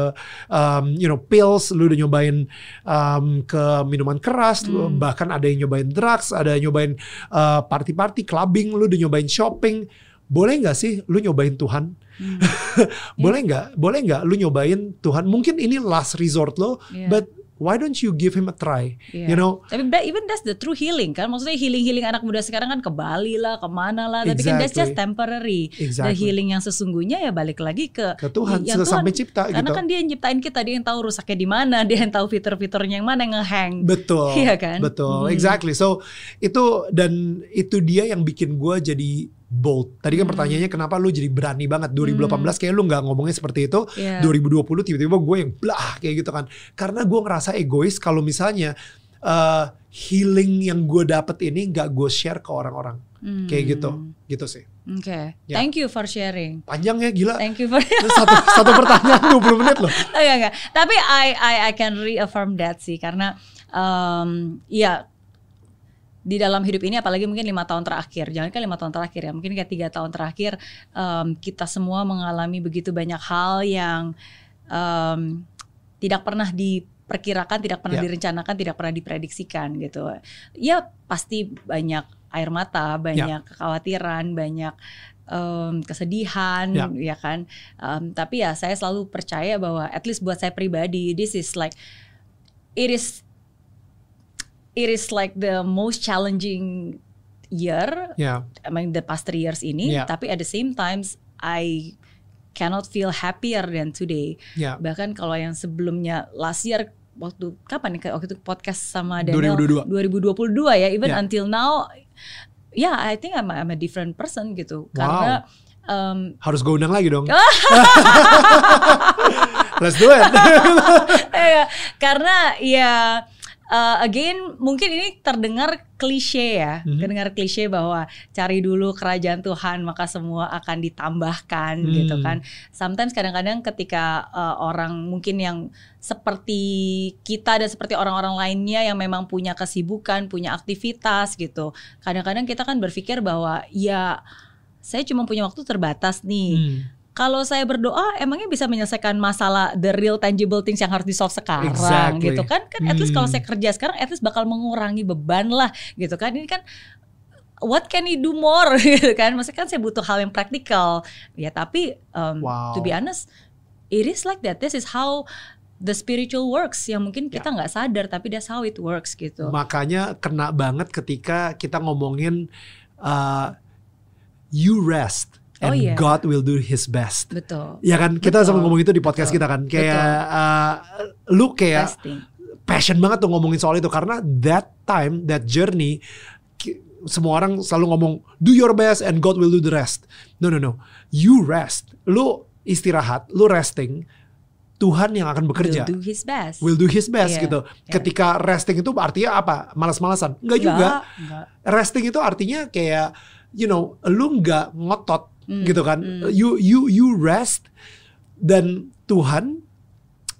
um, you know pills, lu udah nyobain um, ke minuman keras, lu- bahkan ada yang nyobain drugs, ada yang nyobain uh, party-party, clubbing, lu udah nyobain shopping. Boleh nggak sih lu nyobain Tuhan? boleh nggak? Boleh nggak lu nyobain Tuhan? Mungkin ini last resort lo, Yeah. but why don't you give him a try? Yeah. You know? Tapi that- even that's the true healing kan. Maksudnya healing-healing anak muda sekarang kan ke Bali lah, ke mana lah. Tapi kan that's just Exactly. temporary. The Exactly. healing yang sesungguhnya ya balik lagi ke Ke Tuhan, yang sampai cipta Karena gitu. kan dia yang nyiptain kita, dia yang tahu rusaknya di mana, dia yang tahu fitur-fiturnya yang mana yang ngehang. Betul. Iya kan? Betul. Hmm. Exactly. So itu dan itu dia yang bikin gue jadi bold. Tadi Hmm. kan pertanyaannya kenapa lu jadi berani banget 2018 kayak lu nggak ngomongnya seperti itu. Iya. 2020 tiba-tiba gue yang blah kayak gitu kan. Karena gue ngerasa egois kalau misalnya uh, healing yang gue dapet ini nggak gue share ke orang-orang. Hmm. Kayak gitu. Gitu sih. Oke. Ya. Thank you for sharing. Panjang ya gila. Thank you for satu, satu pertanyaan 20 menit loh. enggak, enggak. Tapi I I I can reaffirm that sih karena um, ya di dalam hidup ini apalagi mungkin lima tahun terakhir jangan kan lima tahun terakhir ya mungkin kayak tiga tahun terakhir um, kita semua mengalami begitu banyak hal yang um, tidak pernah diperkirakan tidak pernah Ya. direncanakan tidak pernah diprediksikan gitu ya pasti banyak air mata banyak kekhawatiran banyak um, kesedihan Ya. ya kan Um, tapi ya saya selalu percaya bahwa at least buat saya pribadi this is like it is it is like the most challenging year Ya. I mean the past three years ini Yeah. tapi at the same times I cannot feel happier than today Ya. bahkan kalau yang sebelumnya last year waktu kapan nih waktu itu podcast sama Daniel 2022. 2022 ya even Yeah. until now yeah I think I'm a, I'm a different person gitu Wow. karena um, Harus gue undang lagi dong. Let's do it. Iya, karena ya uh, again mungkin ini terdengar klise ya, Mhm. terdengar klise bahwa cari dulu kerajaan Tuhan maka semua akan ditambahkan Hmm. gitu kan. Sometimes kadang-kadang ketika uh, orang mungkin yang seperti kita dan seperti orang-orang lainnya yang memang punya kesibukan, punya aktivitas gitu. Kadang-kadang kita kan berpikir bahwa ya saya cuma punya waktu terbatas nih. Hmm. Kalau saya berdoa emangnya bisa menyelesaikan masalah the real tangible things yang harus di solve sekarang Exactly. gitu kan? Kan at least kalau Hmm. saya kerja sekarang at least bakal mengurangi beban lah gitu kan. Ini kan what can we do more gitu kan? Maksudnya kan saya butuh hal yang praktikal. Ya tapi um, Wow. to be honest it is like that. This is how the spiritual works yang mungkin Ya. kita nggak sadar tapi that's how it works gitu. Makanya kena banget ketika kita ngomongin uh, you rest Oh, and iya. God will do His best. Betul. Ya kan kita Betul. sama ngomong itu di podcast Betul. kita kan kayak uh, lu kayak Testing. passion banget tuh ngomongin soal itu karena that time that journey semua orang selalu ngomong do your best and God will do the rest. No no no. You rest. Lu istirahat, lu resting. Tuhan yang akan bekerja. Will do his best. Will do his best Iya, gitu. iya. Ketika resting itu artinya apa? Malas-malasan? Enggak juga. Enggak. Resting itu artinya kayak you know, lu nggak ngotot Hmm, gitu kan. hmm. You you you rest dan Tuhan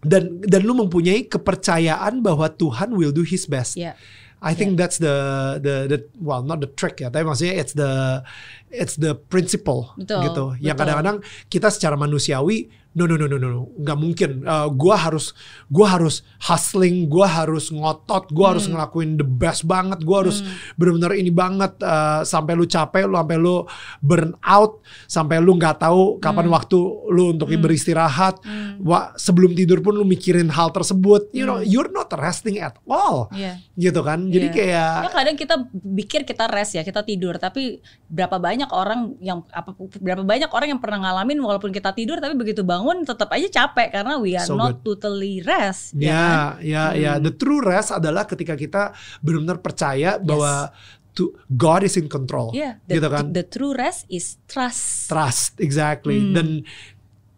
dan dan lu mempunyai kepercayaan bahwa Tuhan will do his best. Ya. I think that's the the the well not the trick ya, tapi maksudnya it's the it's the principle Betul, gitu. Yang betul. kadang-kadang kita secara manusiawi no no no no no, nggak mungkin. Uh, gua harus gua harus hustling, gua harus ngotot, gua harus Hmm. ngelakuin the best banget, gua harus benar-benar ini banget uh, sampai lu capek, lu sampai lu burn out, sampai lu nggak tahu kapan waktu lu untuk beristirahat. Hmm. Wah, sebelum tidur pun lu mikirin hal tersebut. You know, Hmm. you're not resting at all Iya. gitu kan jadi Iya. kayak Ya kadang kita pikir kita rest ya, kita tidur, tapi berapa banyak orang yang apa berapa banyak orang yang pernah ngalamin walaupun kita tidur tapi begitu bangun tetap aja capek karena we are So not totally rest. ya kan? ya ya Hmm. the true rest adalah ketika kita benar-benar percaya bahwa to, God is in control Yeah, the, gitu kan the true rest is trust. trust exactly Hmm. dan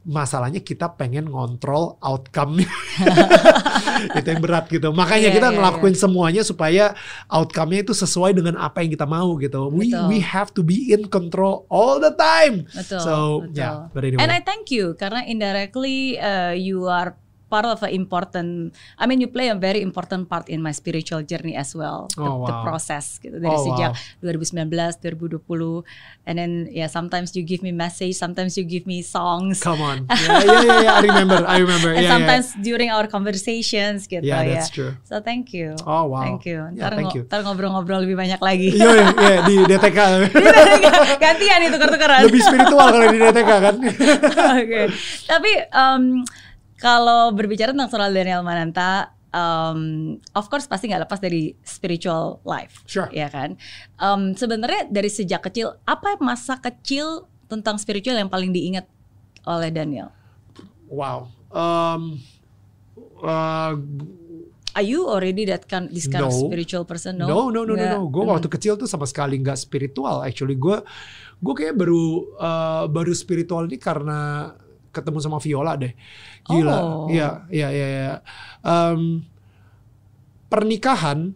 masalahnya kita pengen ngontrol outcome itu yang berat gitu. Makanya Iya, kita iya, ngelakuin semuanya supaya outcome-nya itu sesuai dengan apa yang kita mau gitu. We we have to be in control all the time. Betul. so betul. yeah but anyway And I thank you karena indirectly uh, you are part of an important I mean you play a very important part in my spiritual journey as well the, Oh, the wow. process gitu dari Oh, sejak wow. 2019 2020 and then yeah sometimes you give me message sometimes you give me songs come on yeah yeah yeah, yeah. I remember I remember and yeah, yeah. sometimes during our conversations gitu Yeah, that's true. so thank you Oh, wow. thank you Yeah, ntar, thank you. ntar ngobrol-ngobrol lebih banyak lagi Iya, iya, iya, di DTK gantian itu tuker-tukeran lebih spiritual kalau di DTK kan. Oke. Tapi um, kalau berbicara tentang soal Daniel Mananta, um, of course pasti nggak lepas dari spiritual life, Sure. ya kan? Um, Sebenarnya dari sejak kecil, apa masa kecil tentang spiritual yang paling diingat oleh Daniel? Wow. Um, uh, Are you already that kind, this kind of No. spiritual person? no, no, no, no, Nggak. no. Gue waktu kecil tuh sama sekali nggak spiritual. Actually, gue gue kayak baru uh, baru spiritual ini karena ketemu sama Viola deh. Gila. Oh. Iya, iya, iya. iya. Um, pernikahan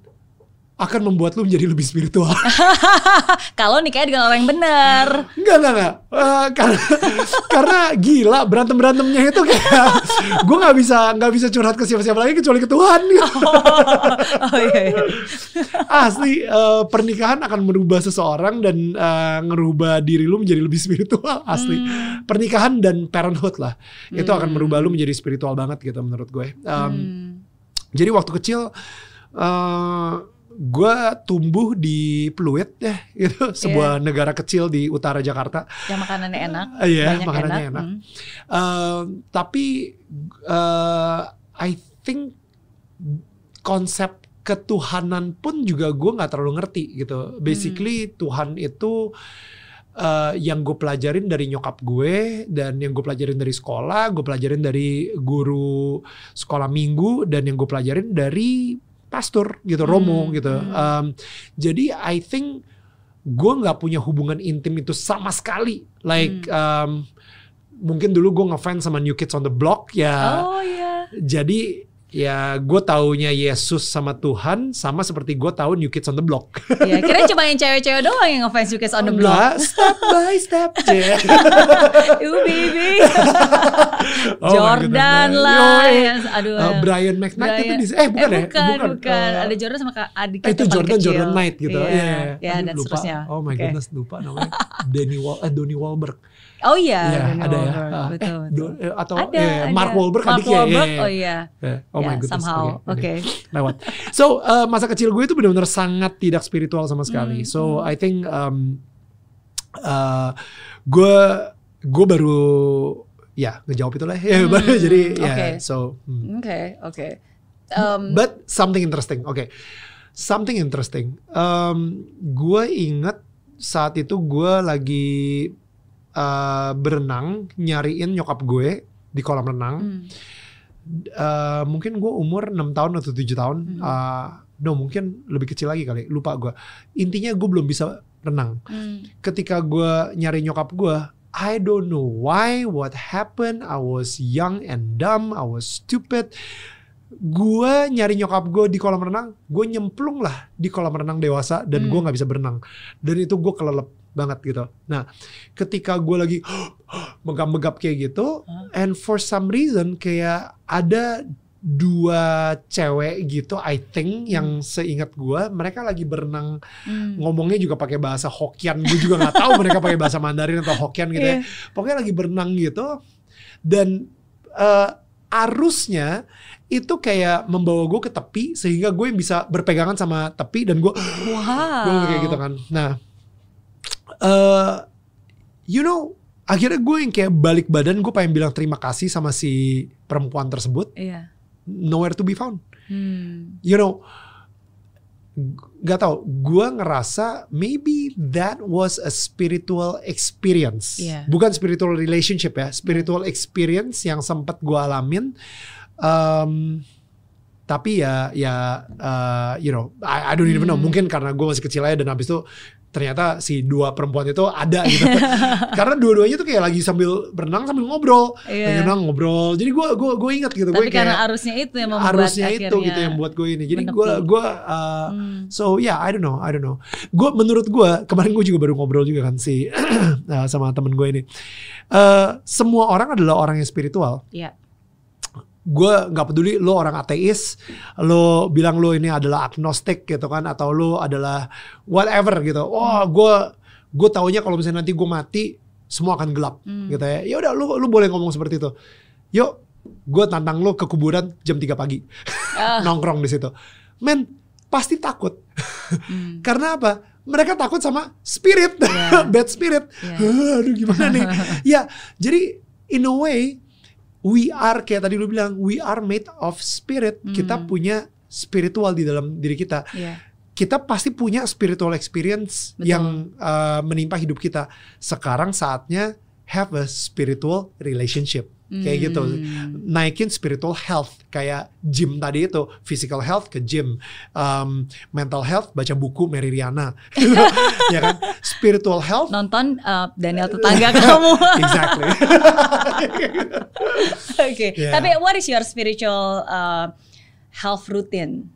akan membuat lu menjadi lebih spiritual. Kalau nikahnya dengan orang yang benar. Enggak, enggak, enggak. Eh, karena, karena gila berantem berantemnya itu kayak gue nggak bisa nggak bisa curhat ke siapa-siapa lagi kecuali ke Tuhan. oh iya, iya. Asli eh, pernikahan akan merubah seseorang dan eh, ngerubah diri lu menjadi lebih spiritual. Asli pernikahan dan parenthood lah itu akan merubah lu menjadi spiritual banget gitu menurut gue. Em, Hmm. Jadi waktu kecil eh gue tumbuh di Pluit ya gitu sebuah negara kecil di utara Jakarta. Yang makanannya enak, Iya, banyak makanannya enak. Hmm. Um, tapi uh, I think konsep ketuhanan pun juga gue nggak terlalu ngerti gitu. Basically Tuhan itu uh, yang gue pelajarin dari nyokap gue dan yang gue pelajarin dari sekolah, gue pelajarin dari guru sekolah minggu dan yang gue pelajarin dari pastor gitu, Romo Hmm, gitu. hmm. Um, jadi I think gue nggak punya hubungan intim itu sama sekali. Like um, mungkin dulu gue ngefans sama New Kids on the Block ya. Oh iya. Jadi ya gue taunya Yesus sama Tuhan sama seperti gue tahu New Kids on the Block. Iya, kira cuma yang cewek-cewek doang yang ngefans New Kids on the Block. Enggak, step by step. Yeah. Ooh baby. Oh Jordan lah. Yo, eh, yang- aduh. uh, Brian McKnight itu di eh bukan ya? bukan, bukan. Uh, Ada Jordan sama kak adik Eh, itu Jordan kecil. Jordan Knight gitu. Iya, Iya, ya, Aduh, dan lupa. seterusnya. Oh my Oke. goodness, lupa namanya. Danny Wal eh Donnie Wahlberg. Oh iya, Donnie ada ya. Ah, Betul, eh, betul. Do- eh, atau Ada, eh, Mark ada. Wahlberg Mark adiknya. Iya, Wahlberg, iya, oh iya. Eh, Oh my Ya, goodness. somehow. Oke, Oke. lewat. So uh, masa kecil gue itu benar-benar sangat tidak spiritual sama sekali. Hmm, So I think um, uh, gue gue baru ya ngejawab itu lah ya Hmm, baru jadi ya oke. so hmm. Oke, oke. Um, but something interesting oke something interesting um, gue inget saat itu gue lagi uh, berenang nyariin nyokap gue di kolam renang hmm, Eh, mungkin gue umur 6 tahun atau 7 tahun. Mhm. Eh, no, mungkin lebih kecil lagi kali. Lupa gue. Intinya gue belum bisa renang. hmm, Ketika gue nyari nyokap gue, I don't know why, what happened. I was young and dumb. I was stupid. Gue nyari nyokap gue di kolam renang. Gue nyemplung lah di kolam renang dewasa dan gue Hmm. nggak bisa berenang. Dan itu gue kelelep banget gitu. Nah, ketika gue lagi megap-megap kayak gitu, Hah? and for some reason kayak ada dua cewek gitu, I think yang seingat gue, mereka lagi berenang hmm. ngomongnya juga pakai bahasa Hokkien. Gue juga nggak tahu mereka pakai bahasa Mandarin atau Hokkien gitu ya. Iya. Pokoknya lagi berenang gitu, dan eh, arusnya itu kayak membawa gue ke tepi sehingga gue bisa berpegangan sama tepi dan gue Wow. gue kayak gitu kan. Nah, eh you know, akhirnya gue yang kayak balik badan, gue pengen bilang terima kasih sama si perempuan tersebut. Iya. Nowhere to be found. Hmm. You know, g- gak tau. Gue ngerasa maybe that was a spiritual experience. Iya. Bukan spiritual relationship ya, spiritual experience yang sempat gue alamin. Um, tapi ya ya uh, you know I, I don't even know Hmm. mungkin karena gue masih kecil aja dan habis itu ternyata si dua perempuan itu ada gitu. Karena dua-duanya tuh kayak lagi sambil berenang sambil ngobrol. Iya. berenang ngobrol. Jadi gue gue gue ingat gitu. Gue karena kayak arusnya itu yang membuat harusnya itu gitu yang buat gue ini. Jadi gue gue uh, Hmm. so yeah I don't know I don't know. Gue menurut gue kemarin gue juga baru ngobrol juga kan si uh, sama temen gue ini. Uh, semua orang adalah orang yang spiritual. Iya. Gue nggak peduli lo orang ateis lo bilang lo ini adalah agnostik gitu kan atau lo adalah whatever gitu. Wah gue gue taunya kalau misalnya nanti gue mati semua akan gelap Hmm. gitu ya. Ya udah lo lo boleh ngomong seperti itu. Yuk gue tantang lo ke kuburan jam 3 pagi. Ah. nongkrong di situ. Men pasti takut. Hmm. karena apa? Mereka takut sama spirit. Iya. bad spirit. Iya. aduh gimana nih? Ya jadi in a way we are kayak tadi lu bilang we are made of spirit kita Hmm. punya spiritual di dalam diri kita Iya. kita pasti punya spiritual experience Betul. yang uh, menimpa hidup kita sekarang saatnya have a spiritual relationship kayak gitu Hmm. naikin spiritual health kayak gym tadi itu physical health ke gym um, mental health baca buku Mary Riana ya kan spiritual health Nonton uh, Daniel tetangga kamu. exactly Oke. Yeah. Tapi what is your spiritual uh, health routine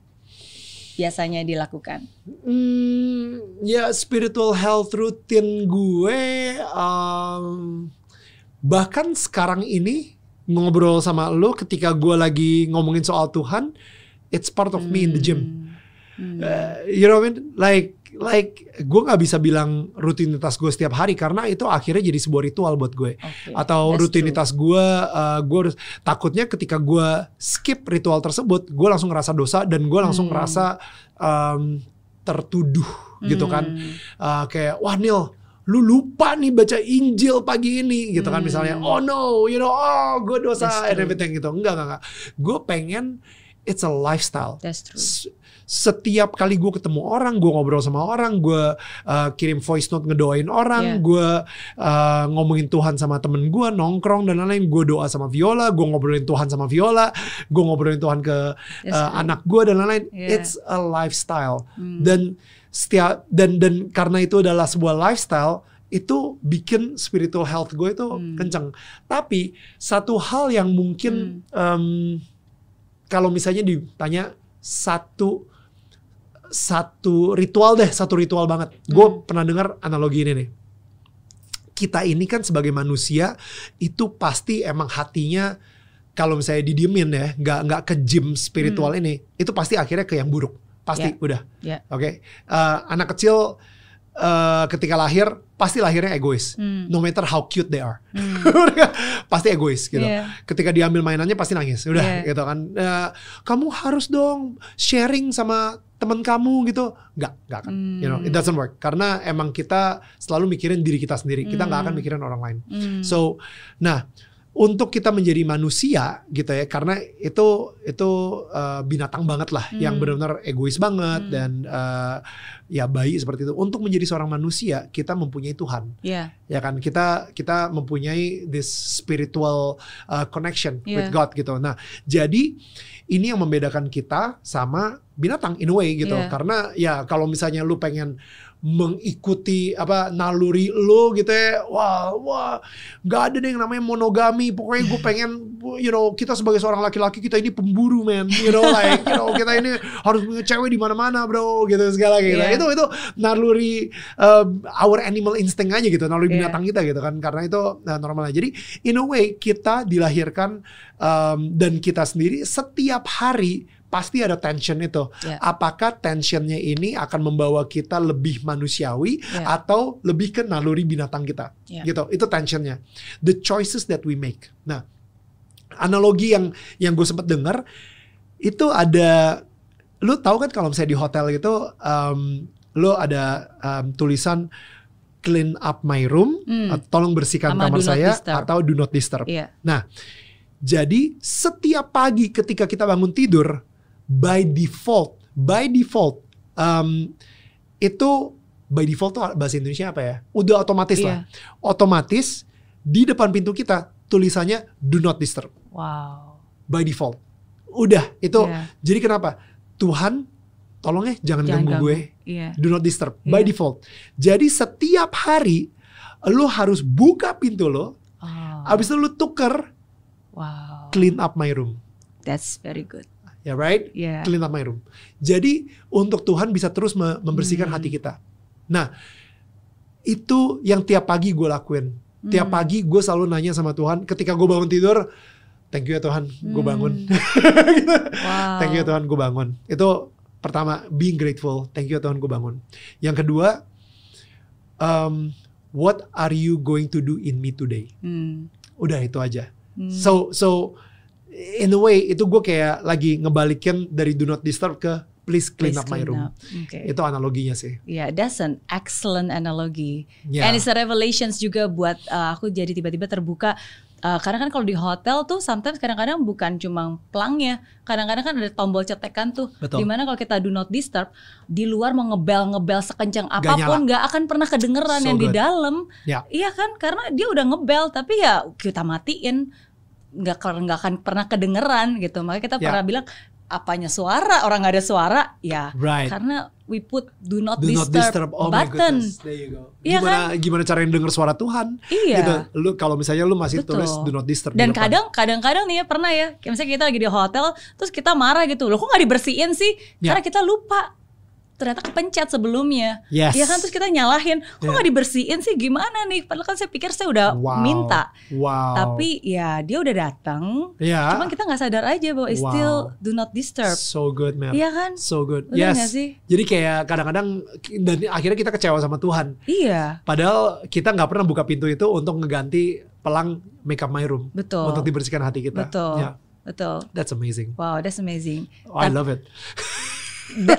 biasanya dilakukan? Hmm, ya spiritual health routine gue um, bahkan sekarang ini ngobrol sama lo ketika gue lagi ngomongin soal Tuhan it's part of me in the gym Hmm. Uh, you know what I mean like like gue nggak bisa bilang rutinitas gue setiap hari karena itu akhirnya jadi sebuah ritual buat gue Oke, atau that's rutinitas gue uh, gue harus- takutnya ketika gue skip ritual tersebut gue langsung ngerasa dosa dan gue langsung Hmm. ngerasa um, tertuduh true. gitu kan Hmm. Uh, kayak wah Nil lu lupa nih baca Injil pagi ini gitu kan Hmm. misalnya oh no you know oh gue dosa That's and everything gitu enggak enggak enggak gue pengen it's a lifestyle That's true. Setiap kali gue ketemu orang, gue ngobrol sama orang, gue uh, kirim voice note ngedoain orang, Yeah. gue uh, ngomongin Tuhan sama temen gue, nongkrong dan lain-lain, gue doa sama Viola, gue ngobrolin Tuhan sama Viola, gue ngobrolin Tuhan ke That's uh, true. anak gue dan lain-lain. Yeah. It's a lifestyle Hmm. dan setiap dan dan karena itu adalah sebuah lifestyle itu bikin spiritual health gue itu Hmm. kenceng. Tapi satu hal yang mungkin em, kalau misalnya ditanya satu satu ritual deh, satu ritual banget. Gue Hmm. pernah dengar analogi ini nih. Kita ini kan sebagai manusia itu pasti emang hatinya kalau misalnya didiemin ya, nggak nggak ke gym spiritual ini, itu pasti akhirnya ke yang buruk. Pasti Ya. udah. Ya. Oke. Eh, anak kecil eh, ketika lahir pasti lahirnya egois. Hmm. No matter how cute they are. Hmm. pasti egois gitu. Iya. Ketika diambil mainannya pasti nangis. Udah Iya. gitu kan. Eh, kamu harus dong sharing sama teman kamu gitu. Nggak, nggak akan. You know, it Hmm. doesn't work. Karena emang kita selalu mikirin diri kita sendiri. Kita nggak akan Hmm. mikirin orang lain. Hmm. So, nah untuk kita menjadi manusia gitu ya, karena itu itu uh, binatang banget lah, yang Hmm. benar-benar egois banget Hmm. dan uh, ya bayi seperti itu. Untuk menjadi seorang manusia, kita mempunyai Tuhan, Ya. ya kan? Kita kita mempunyai this spiritual uh, connection with Yeah. God gitu. Nah, jadi ini yang membedakan kita sama binatang in a way gitu. Yeah. Karena ya kalau misalnya lu pengen mengikuti apa naluri lu gitu ya. Wah wah nggak ada deh yang namanya monogami. Pokoknya gue pengen you know kita sebagai seorang laki-laki kita ini pemburu man. You know like you know kita ini harus punya cewek di mana-mana bro gitu segala gitu. Yeah. itu itu naluri um, our animal instinct aja gitu naluri Yeah. binatang kita gitu kan. Karena itu nah, normal aja. Jadi in a way kita dilahirkan um, dan kita sendiri setiap hari pasti ada tension itu. Ya. Apakah tensionnya ini akan membawa kita lebih manusiawi Ya. atau lebih ke naluri binatang kita? Ya. Gitu. Itu tensionnya. The choices that we make. Nah, analogi yang yang gue sempat dengar itu ada lu tahu kan kalau misalnya di hotel gitu um, lu ada um, tulisan clean up my room Hmm. uh, tolong bersihkan Sama kamar saya disturb. atau do not disturb. Iya. Nah, jadi setiap pagi ketika kita bangun tidur, by default, by default, um, itu by default tuh bahasa Indonesia apa ya? Udah otomatis Iya. lah. Otomatis di depan pintu kita tulisannya do not disturb Wow. by default. Udah itu. Iya. Jadi kenapa? Tuhan tolong ya jangan, Jangan ganggu ganggu. gue. Iya. Do not disturb by Iya. default. Jadi setiap hari lo harus buka pintu lo, Oh. abis itu lo tuker Wow. clean up my room. That's very good. Ya right? Yeah. Clean up my room. Jadi untuk Tuhan bisa terus me- membersihkan Hmm. hati kita. Nah, itu yang tiap pagi gue lakuin. Tiap Hmm. pagi gue selalu nanya sama Tuhan. Ketika gue bangun tidur, thank you ya Tuhan, gue bangun. Gitu. Wow. Thank you ya Tuhan, gue bangun. Itu pertama, being grateful. Thank you ya Tuhan, gue bangun. Yang kedua, um, what are you going to do in me today? Hmm. Udah itu aja. Hmm. So so in a way itu gue kayak lagi ngebalikin dari do not disturb ke please clean Please up my clean room. up. Okay. Itu analoginya sih. Yeah, that's an excellent analogy. Ya. And it's a revelations juga buat uh, aku jadi tiba-tiba terbuka. Uh, karena kan kalau di hotel tuh sometimes kadang-kadang bukan cuma pelangnya, kadang-kadang kan ada tombol cetekan tuh. Betul. Di mana kalau kita do not disturb, di luar mau ngebel ngebel sekencang apa pun nggak akan pernah kedengeran So yang di good. dalam. Ya. Iya kan, karena dia udah ngebel tapi ya kita matiin nggak nggak akan pernah kedengeran gitu. Makanya kita Ya. pernah bilang apanya suara orang nggak ada suara ya Right. karena we put do not Do not disturb, disturb. Oh my button. goodness. There you go. Iya gimana gimana cara denger suara Tuhan? Iya. Gitu. Lu kalau misalnya lu masih Betul. tulis do not disturb. di Dan kadang kadang-kadang nih ya pernah ya, kayak misalnya kita lagi di hotel, terus kita marah gitu, loh kok nggak dibersihin sih? Ya. Karena kita lupa ternyata kepencet sebelumnya. Yes. Iya kan terus kita nyalahin, kok Ya. nggak dibersihin sih? Gimana nih? Padahal kan saya pikir saya udah Wow. minta, Wow. tapi ya dia udah datang. ya. Cuman kita nggak sadar aja bahwa Wow. still do not disturb. so good man. Iya kan? So good. Bener yes. sih? Jadi kayak kadang-kadang dan akhirnya kita kecewa sama Tuhan. Iya, Padahal kita nggak pernah buka pintu itu untuk ngeganti pelang make up my room betul. untuk dibersihkan hati kita. Betul. Ya, Betul. that's amazing. Wow, that's amazing. Oh, I love it.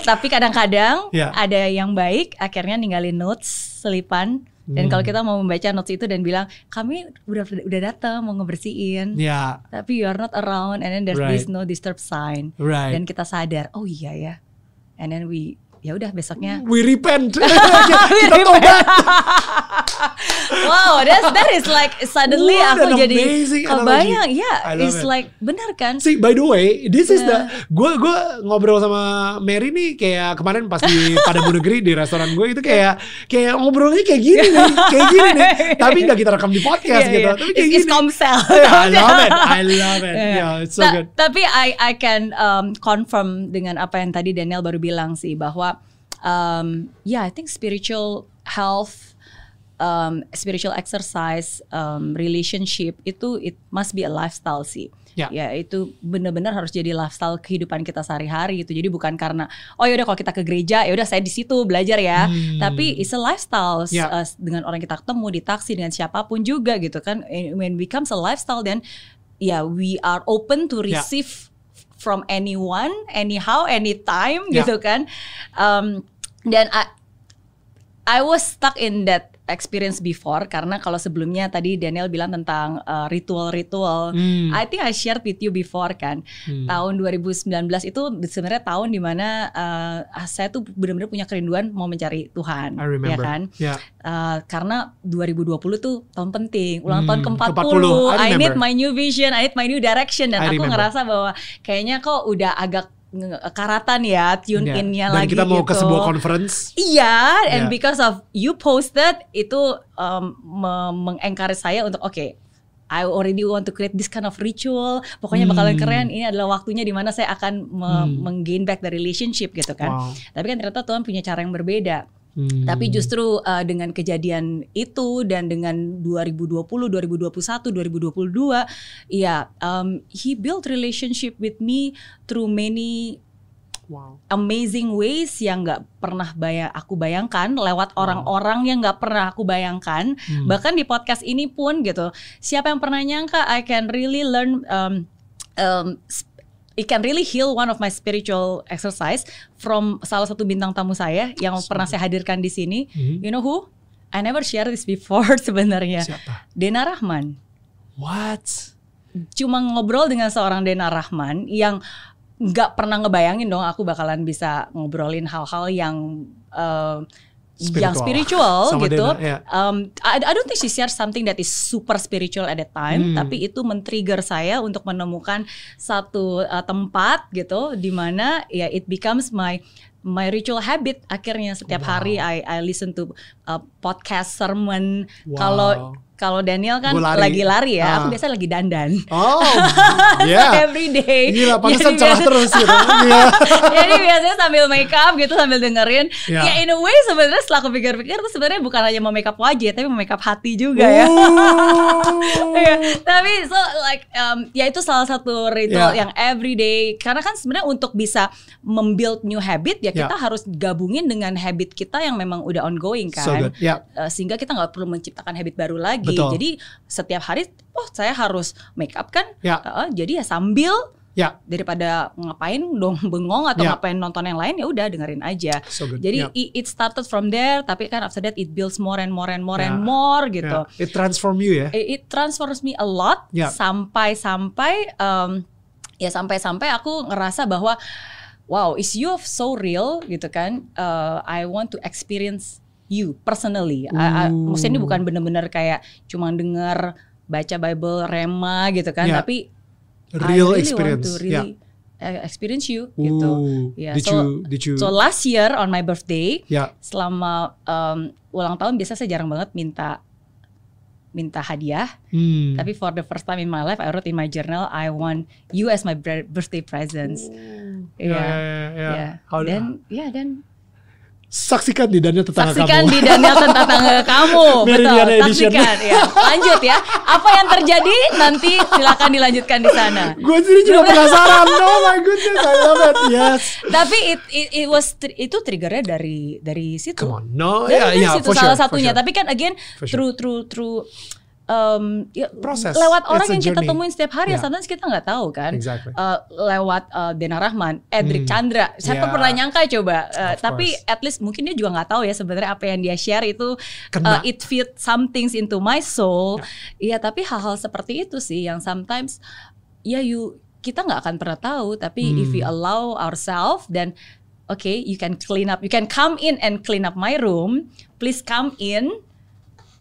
Tapi kadang-kadang Ya. ada yang baik akhirnya ninggalin notes selipan dan Hmm. kalau kita mau membaca notes itu dan bilang kami udah udah datang mau ngebersihin Ya, tapi you are not around and then there's Right. this no disturb sign right. dan kita sadar oh iya ya and then we ya udah besoknya We repent. Kita tobat. wow that's that is like suddenly What aku jadi kebayang ya love it's it. like benar kan See, by the way, this is the Yeah. gue gue ngobrol sama Mary nih kayak kemarin pas di Padamu Negeri di restoran gue itu kayak kayak ngobrolnya kayak gini nih, kayak gini nih. Tapi nggak kita rekam di podcast Yeah, gitu. yeah. Tapi kayak It's, it's gini. komsel. Yeah, I love it. I love it. Yeah. Yeah, it's so Ta- good. Tapi I I can um, confirm dengan apa yang tadi Daniel baru bilang sih bahwa um, yeah I think spiritual health um, spiritual exercise um, relationship itu it must be a lifestyle sih. Ya. Ya itu benar-benar harus jadi lifestyle kehidupan kita sehari-hari gitu. Jadi bukan karena oh yaudah kalau kita ke gereja ya udah saya di situ belajar ya. Hmm. Tapi it's a lifestyle Ya. uh, dengan orang kita ketemu di taksi dengan siapa pun juga gitu kan. When it becomes a lifestyle then ya we are open to Ya. receive from anyone, anyhow, anytime Ya. gitu kan. Um, dan I, I was stuck in that experience before karena kalau sebelumnya tadi Daniel bilang tentang uh, ritual-ritual. Hmm. I think I shared with you before kan. Hmm. Tahun 2019 itu sebenarnya tahun di mana uh, saya tuh benar-benar punya kerinduan mau mencari Tuhan, I ya remember. kan? Yeah. Uh, karena 2020 tuh tahun penting, ulang Hmm, tahun ke-40. ke-40, I I, need my new vision, I need my new direction dan I aku remember. ngerasa bahwa kayaknya kok udah agak karatan ya tune Yeah. in-nya Dan lagi kita mau ke gitu. sebuah conference. Iya, and Yeah. because of you posted itu um, me- mengencourage saya untuk oke. I already want to create this kind of ritual. Pokoknya bakalan Hmm. keren. Ini adalah waktunya di mana saya akan me- Hmm. menggain back the relationship gitu kan. Wow. Tapi kan ternyata Tuhan punya cara yang berbeda. Hmm. Tapi justru uh, dengan kejadian itu dan dengan 2020, 2021, 2022, ya um, he built relationship with me through many wow. amazing ways yang nggak pernah bayang aku bayangkan lewat orang-orang yang nggak pernah aku bayangkan Hmm. bahkan di podcast ini pun gitu siapa yang pernah nyangka I can really learn um, um, it can really heal one of my spiritual exercise from salah satu bintang tamu saya yang pernah saya hadirkan di sini Hmm. you know who I never share this before sebenarnya Siapa? Dena Rahman What? cuma ngobrol dengan seorang Dena Rahman yang nggak pernah ngebayangin dong aku bakalan bisa ngobrolin hal-hal yang uh, yang spiritual Sama gitu. Dena, ya. Um, I, I don't think she shares something that is super spiritual at that time, Hmm. tapi itu men-trigger saya untuk menemukan satu uh, tempat gitu di mana ya it becomes my my ritual habit akhirnya setiap Wow. hari I I listen to uh, podcast sermon Wow. kalau kalau Daniel kan lari. lagi lari ya, aku Ah. biasa lagi dandan. Oh, yeah. Every day. Gila, pantesan cerah terus gitu. Iya. Jadi biasanya sambil make up gitu sambil dengerin. Ya. Ya in a way sebenarnya setelah aku pikir-pikir tuh sebenarnya bukan hanya mau make up wajah tapi mau make up hati juga ya. Ooh. Iya, tapi so like um, ya itu salah satu ritual Ya. yang everyday karena kan sebenarnya untuk bisa membuild new habit ya Ya. kita harus gabungin dengan habit kita yang memang udah ongoing kan. So good. Uh, sehingga kita nggak perlu menciptakan habit baru lagi. Betul. Jadi setiap hari, oh saya harus make up kan? Ya. Uh, jadi ya sambil Ya. daripada ngapain dong bengong atau Ya. ngapain nonton yang lain ya udah dengerin aja. So good. Jadi Ya. it, started from there, tapi kan after that it builds more and more and more Ya. and more gitu. Ya. It transform you ya. It, it transforms me a lot Ya. sampai-sampai um, ya sampai-sampai aku ngerasa bahwa wow, is you so real gitu kan? Uh, I want to experience you personally. I- I- Ooh. maksudnya ini bukan bener-bener kayak cuma denger baca Bible rema gitu kan, Ya. tapi I Real really experience. want to Ya. really uh, experience you gitu. Ooh. Ya, Did so- you did you So last year on my birthday, Ya. selama um, ulang tahun biasa saya jarang banget minta minta hadiah. Hmm. Tapi for the first time in my life, I wrote in my journal, I want you as my bir- birthday presents. Ya, Iya. ya, ya, ya. Ya. How- Dan ya dan saksikan di Daniel tetangga saksikan kamu. di Daniel tetangga kamu. Betul. Edition. Saksikan ya. Lanjut ya. Apa yang terjadi nanti silakan dilanjutkan di sana. Gue sendiri juga penasaran. Oh my goodness, I love it. Yes. Tapi it, it, it was itu triggernya dari dari situ. Come on. No, Dari ya, dari ya, situ for salah sure, for satunya. sure. Tapi kan again For sure. through through through um, ya, Proses. lewat orang yang kita temuin setiap hari, Yeah. sometimes kita nggak tahu kan. Exactly. Uh, lewat uh, Dena Rahman, Edric Hmm. Chandra, siapa Yeah. pernah nyangka coba? Uh, Of tapi course. at least mungkin dia juga nggak tahu ya sebenarnya apa yang dia share itu Kena. uh, it fit some things into my soul. Ya. Iya, tapi hal-hal seperti itu sih yang sometimes ya you kita nggak akan pernah tahu. Tapi if we Hmm. allow ourselves dan okay, you can clean up, you can come in and clean up my room. Please come in.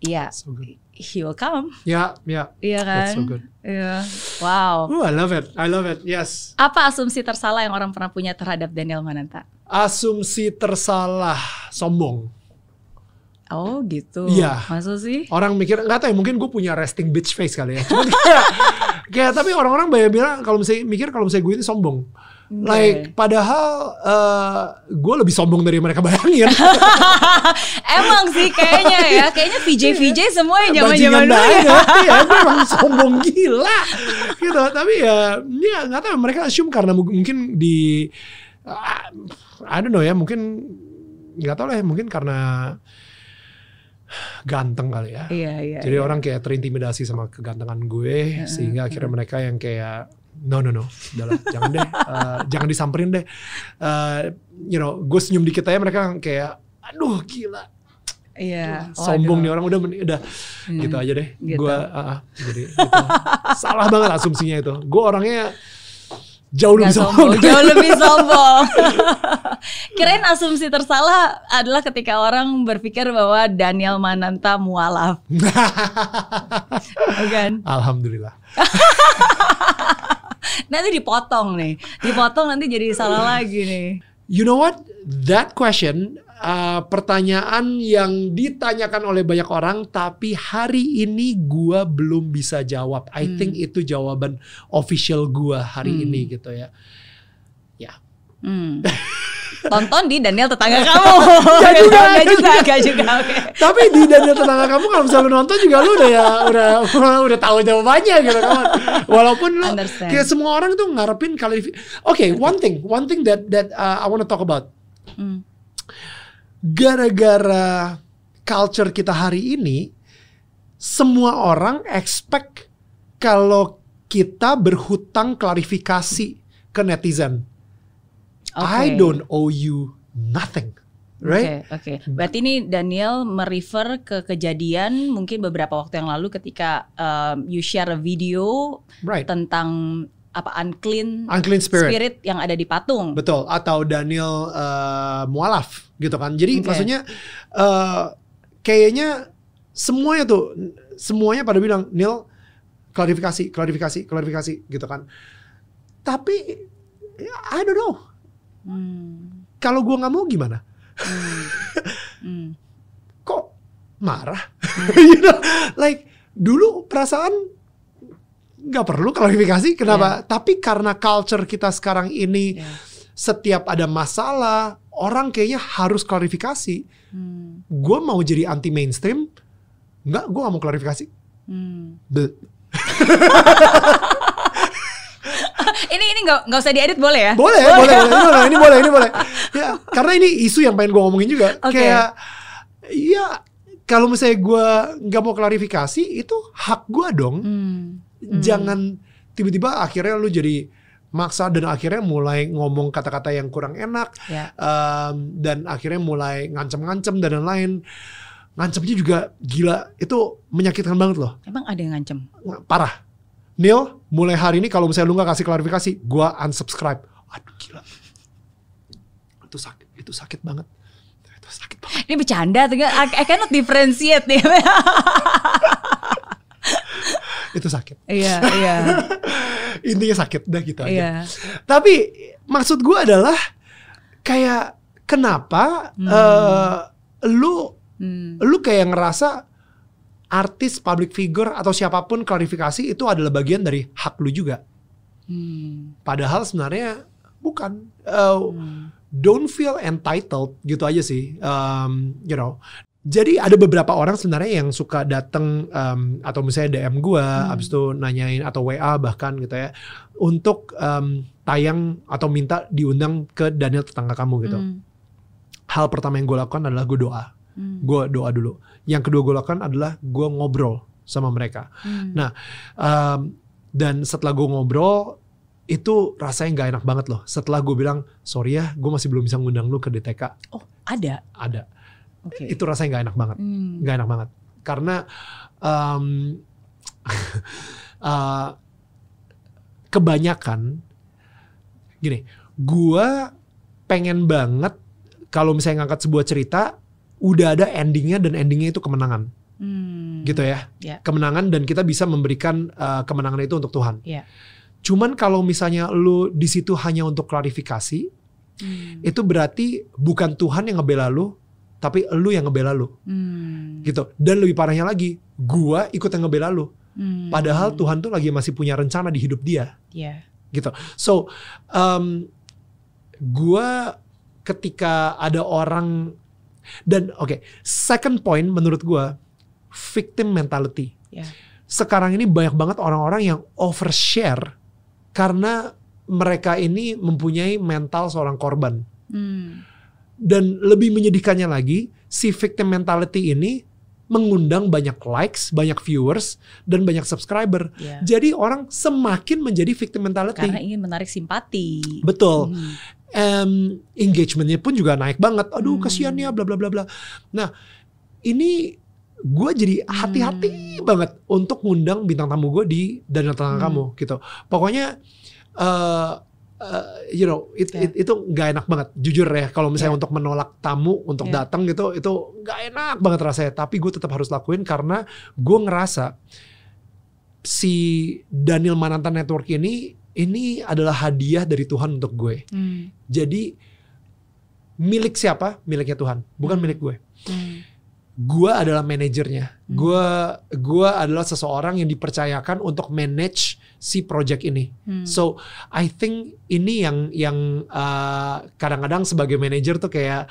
Yeah, So good. He will come. Ya, ya. Iya kan? That's so good. Iya. Wow. Oh, I love it. I love it. Yes. Apa asumsi tersalah yang orang pernah punya terhadap Daniel Mananta? Asumsi tersalah, sombong. Oh gitu. Iya. Maksud sih? Orang mikir nggak tahu ya, mungkin gue punya resting bitch face kali ya. Cuman kayak, kayak tapi orang-orang banyak bilang kalau misalnya mikir kalau misalnya gue itu sombong. Like padahal eh, gue lebih sombong dari mereka bayangin. Emang sih kayaknya ya, kayaknya VJ VJ semua yang zaman zaman dulu ya. Iya, gue emang sombong gila. Gitu. Tapi ya, ya nggak tahu mereka assume karena mu- mungkin di ah, I don't know ya, mungkin nggak tahu lah ya, mungkin karena ganteng kali ya. Iya iya. Jadi iya. orang kayak terintimidasi sama kegantengan gue sehingga akhirnya mereka yang kayak no no no, udahlah jangan deh, eh, jangan disamperin deh. Eh, you know, gue senyum dikit aja mereka kayak aduh gila, Iya. sombong waduh. nih orang udah udah Hmm. gitu aja deh. Gitu. Gue ah, ah, jadi gitu. salah banget asumsinya itu. Gue orangnya jauh lebih sombong. sombong, jauh lebih sombong. Kirain asumsi tersalah adalah ketika orang berpikir bahwa Daniel Mananta mualaf, kan? Alhamdulillah. Nanti dipotong nih, dipotong nanti jadi salah lagi nih. You know what? That question, uh, pertanyaan yang ditanyakan oleh banyak orang, tapi hari ini gua belum bisa jawab. I think itu jawaban official gua hari Hmm. ini gitu ya. Ya. Hmm. Tonton di Daniel tetangga kamu. Gak juga, Gak juga, juga. gak juga. Oke. Tapi di Daniel tetangga kamu kalau misalnya lu nonton juga lu udah ya udah udah tahu jawabannya gitu kan. Walaupun lu Understand. kayak semua orang tuh ngarepin kali Oke, one thing, one thing that that uh, I want to talk about. Hmm. gara-gara culture kita hari ini semua orang expect kalau kita berhutang klarifikasi ke netizen. I Oke. don't owe you nothing. Right? Oke, oke. Berarti ini Daniel merefer ke kejadian mungkin beberapa waktu yang lalu ketika um, you share a video Right. tentang apa unclean Unclean spirit. yang ada di patung. Betul. Atau Daniel uh, mualaf gitu kan. Jadi Oke. maksudnya uh, kayaknya semuanya tuh semuanya pada bilang Neil klarifikasi, klarifikasi, klarifikasi gitu kan. Tapi ya, I don't know. Hmm. Kalau gua nggak mau gimana? Hmm. Hmm. Kok marah? you know, like dulu perasaan nggak perlu klarifikasi. Kenapa? Tapi karena culture kita sekarang ini Ya. setiap ada masalah orang kayaknya harus klarifikasi. Hmm. Gue mau jadi anti mainstream, nggak, gue nggak mau klarifikasi. Hmm. Ini ini nggak nggak usah diedit boleh ya? Boleh, boleh, boleh, boleh, ini boleh, ini boleh. Ya, karena ini isu yang pengen gue ngomongin juga. Oke. Kayak, ya kalau misalnya gue nggak mau klarifikasi, itu hak gue dong. Hmm. Jangan tiba-tiba akhirnya lu jadi maksa dan akhirnya mulai ngomong kata-kata yang kurang enak Ya. um, dan akhirnya mulai ngancem-ngancem dan lain-lain. Ngancemnya juga gila, itu menyakitkan banget loh. Emang ada yang ngancem? parah. Neil, mulai hari ini kalau misalnya lu nggak kasih klarifikasi, gua unsubscribe. Aduh gila. Itu sakit, itu sakit banget. Itu sakit banget. Ini bercanda tuh I, I cannot differentiate nih. Itu sakit. Iya, iya. Intinya sakit, dah gitu aja. Iya. Tapi maksud gua adalah kayak kenapa eh, lu Hmm. lu kayak ngerasa artis, public figure atau siapa pun klarifikasi itu adalah bagian dari hak lu juga. Hmm. Padahal sebenarnya bukan. Eh, Hmm. don't feel entitled gitu aja sih um, you know jadi ada beberapa orang sebenarnya yang suka datang um, atau misalnya DM gue Hmm. abis itu nanyain atau WA bahkan gitu ya untuk um, tayang atau minta diundang ke Daniel tetangga kamu gitu Hmm. hal pertama yang gue lakukan adalah gue doa Hmm. gue doa dulu yang kedua gue lakukan adalah gue ngobrol sama mereka Hmm. Nah, um, dan setelah gue ngobrol itu rasanya nggak enak banget loh. Setelah gue bilang sorry ya, gue masih belum bisa ngundang lu ke DTK. Oh, ada. Ada. Oke. Itu rasanya nggak enak banget. Hmm. Nggak enak banget. Karena um, uh, kebanyakan gini, gue pengen banget kalau misalnya ngangkat sebuah cerita udah ada endingnya dan endingnya itu kemenangan Hmm. gitu ya Ya. kemenangan dan kita bisa memberikan uh, kemenangan itu untuk Tuhan Ya. cuman kalau misalnya lu di situ hanya untuk klarifikasi Hmm. itu berarti bukan Tuhan yang ngebela lu tapi lu yang ngebela lu Hmm. gitu dan lebih parahnya lagi gua ikut yang ngebela lu Hmm. padahal Tuhan tuh lagi masih punya rencana di hidup dia Ya. gitu. So, um, gua ketika ada orang dan oke, second point menurut gua victim mentality. Ya. Sekarang ini banyak banget orang-orang yang overshare karena mereka ini mempunyai mental seorang korban. Hmm. Dan lebih menyedihkannya lagi, si victim mentality ini mengundang banyak likes, banyak viewers, dan banyak subscriber. Ya. Jadi orang semakin menjadi victim mentality. Karena ingin menarik simpati. Betul. Hmm. Em, engagementnya pun juga naik banget. Aduh Hmm. kasihan ya bla bla bla bla. Nah ini gue jadi hati-hati banget untuk ngundang bintang tamu gue di dan tentang Hmm. kamu gitu. Pokoknya eh eh, you know it- Ya. it- itu nggak enak banget jujur ya kalau misalnya Ya. untuk menolak tamu untuk Ya. datang gitu itu nggak enak banget rasanya. Tapi gue tetap harus lakuin karena gue ngerasa si Daniel Mananta Network ini ini adalah hadiah dari Tuhan untuk gue. Hmm. Jadi milik siapa? Miliknya Tuhan, bukan Hmm. milik gue. Hmm. Gua adalah manajernya. Hmm. Gua gua adalah seseorang yang dipercayakan untuk manage si project ini. Hmm. So I think ini yang yang uh, kadang-kadang sebagai manajer tuh kayak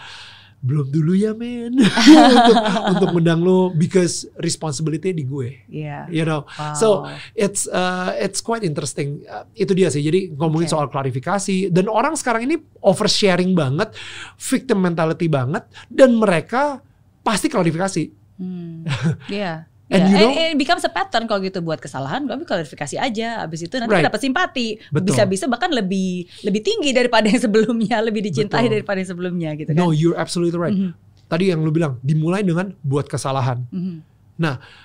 belum dulu ya men untuk untuk mendang lo because responsibility di gue Ya. you know Wow. so it's uh, it's quite interesting Uh, itu dia sih jadi ngomongin Oke. soal klarifikasi dan orang sekarang ini oversharing banget victim mentality banget dan mereka pasti klarifikasi Hmm. Iya. And Ya, you know- and it becomes a pattern kalau gitu buat kesalahan, tapi klarifikasi aja. Abis itu nanti Right. dapat simpati. Bisa-bisa bahkan lebih lebih tinggi daripada yang sebelumnya, lebih dicintai Betul. daripada yang sebelumnya gitu kan. no you're absolutely right Mhm. tadi yang lu bilang dimulai dengan buat kesalahan Mhm.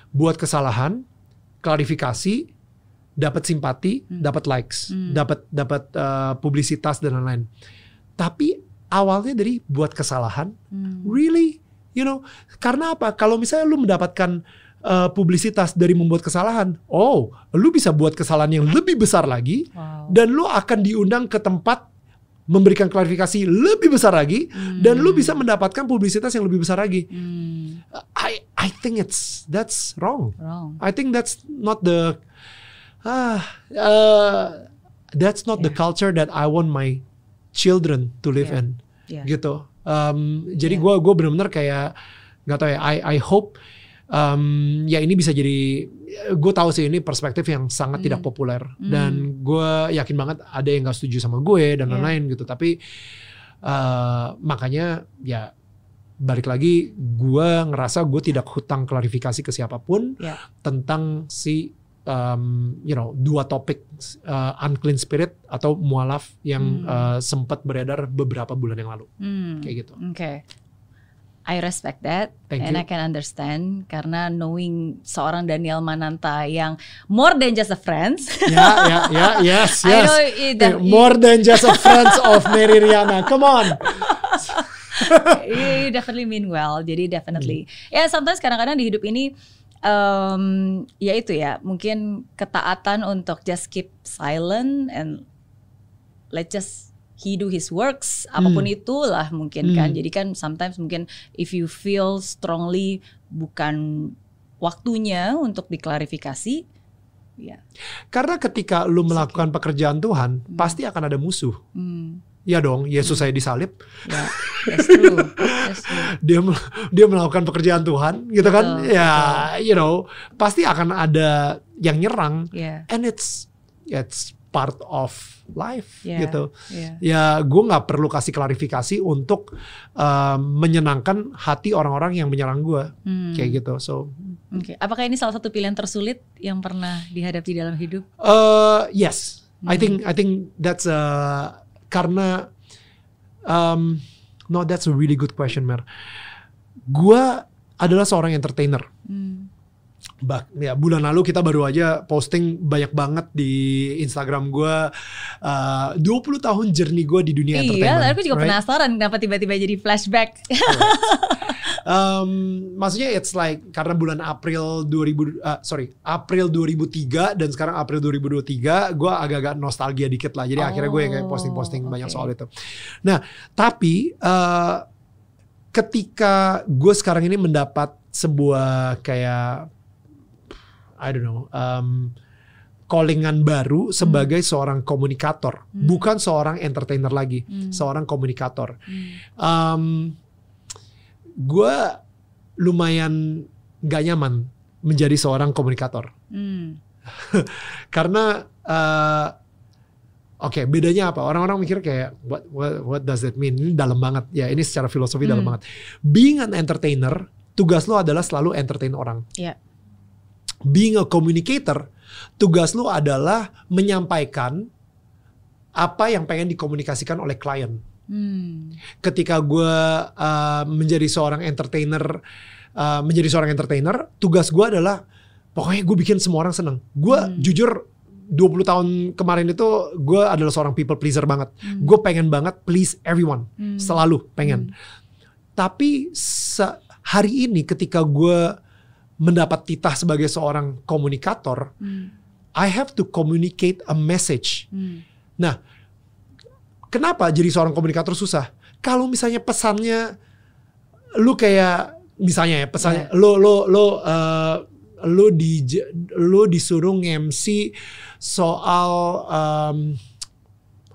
buat kesalahan klarifikasi dapat simpati Hmm. dapat likes Hmm. dapat dapat uh, publisitas dan lain-lain tapi awalnya dari buat kesalahan Hmm. Really? You know, karena apa? Kalau misalnya lu mendapatkan uh, publisitas dari membuat kesalahan, oh, lu bisa buat kesalahan yang lebih besar lagi Wow. dan lu akan diundang ke tempat memberikan klarifikasi lebih besar lagi dan lu bisa mendapatkan publisitas yang lebih besar lagi. Hmm. I I think it's that's wrong. Wrong. I think that's not the ah uh, that's not the Yeah. culture that I want my children to live Yeah. in Yeah. gitu. Um, jadi Yeah. gue gue benar-benar kayak nggak tahu ya. I I hope um, ya ini bisa jadi gue tahu sih ini perspektif yang sangat Hmm. tidak populer Hmm. dan gue yakin banget ada yang nggak setuju sama gue dan Yeah. lain-lain gitu. Tapi uh, makanya ya balik lagi gue ngerasa gue tidak hutang klarifikasi ke siapa pun Yeah. tentang si um, you know dua topik uh, unclean spirit atau mualaf yang Hmm. uh, sempat beredar beberapa bulan yang lalu Hmm. kayak gitu. Oke. I respect that Thank and you. I can understand karena knowing seorang Daniel Mananta yang more than just a friends. ya ya ya yes I yes. know it, Eh, More than just a friends of Mary Riana. Come on. you definitely mean well. Jadi definitely. Hmm. Ya sometimes kadang-kadang di hidup ini um, ya itu ya mungkin ketaatan untuk just keep silent and let just he do his works apa pun itulah mungkin kan. Hmm. Jadi kan sometimes mungkin if you feel strongly bukan waktunya untuk diklarifikasi ya. Karena ketika lu melakukan pekerjaan Tuhan, pasti akan ada musuh. Hmm, Ya dong, Yesus saya disalib. ya, that's true. That's true. Dia dia melakukan pekerjaan Tuhan, gitu kan? Betul, Ya, you know, pasti akan ada yang nyerang. Ya, And it's it's part of life, ya, gitu. ya. Ya, gue nggak perlu kasih klarifikasi untuk um, menyenangkan hati orang-orang yang menyerang gue, Hmm. kayak gitu. So, Oke, apakah ini salah satu pilihan tersulit yang pernah dihadapi dalam hidup? Uh, yes, I Hmm. think I think that's uh, karena um, no that's a really good question, Mer. Gua adalah seorang entertainer. Hmm. Bak, ya bulan lalu kita baru aja posting banyak banget di Instagram gue uh, 20 tahun journey gue di dunia Iya, entertainment. aku juga right? penasaran kenapa tiba-tiba jadi flashback. Um, maksudnya it's like karena bulan April 2000 uh, sorry April 2003 dan sekarang April 2023 gue agak-agak nostalgia dikit lah jadi akhirnya gue yang kayak posting-posting Oh, banyak soal itu. Nah tapi uh, ketika gue sekarang ini mendapat sebuah kayak I don't know um, callingan baru sebagai seorang komunikator Hmm. bukan seorang entertainer lagi Hmm. seorang komunikator. Hmm. Um, gue lumayan gak nyaman menjadi seorang komunikator Hmm. karena uh, oke bedanya apa orang-orang mikir kayak what, what what does that mean ini dalam banget ya ini secara filosofi dalam Hmm. banget being an entertainer tugas lo adalah selalu entertain orang Ya. Being a communicator tugas lo adalah menyampaikan apa yang pengen dikomunikasikan oleh klien Hmm. ketika gue uh, menjadi seorang entertainer uh, menjadi seorang entertainer tugas gue adalah pokoknya gue bikin semua orang seneng gue Hmm. jujur 20 tahun kemarin itu gue adalah seorang people pleaser banget Hmm. gue pengen banget please everyone Hmm. selalu pengen tapi se- hari ini ketika gue mendapat titah sebagai seorang komunikator Hmm. I have to communicate a message Hmm. Kenapa jadi seorang komunikator susah? Kalau misalnya pesannya lu kayak misalnya ya pesannya lo lo lo uh, lo di lo disuruh nge-MC soal um,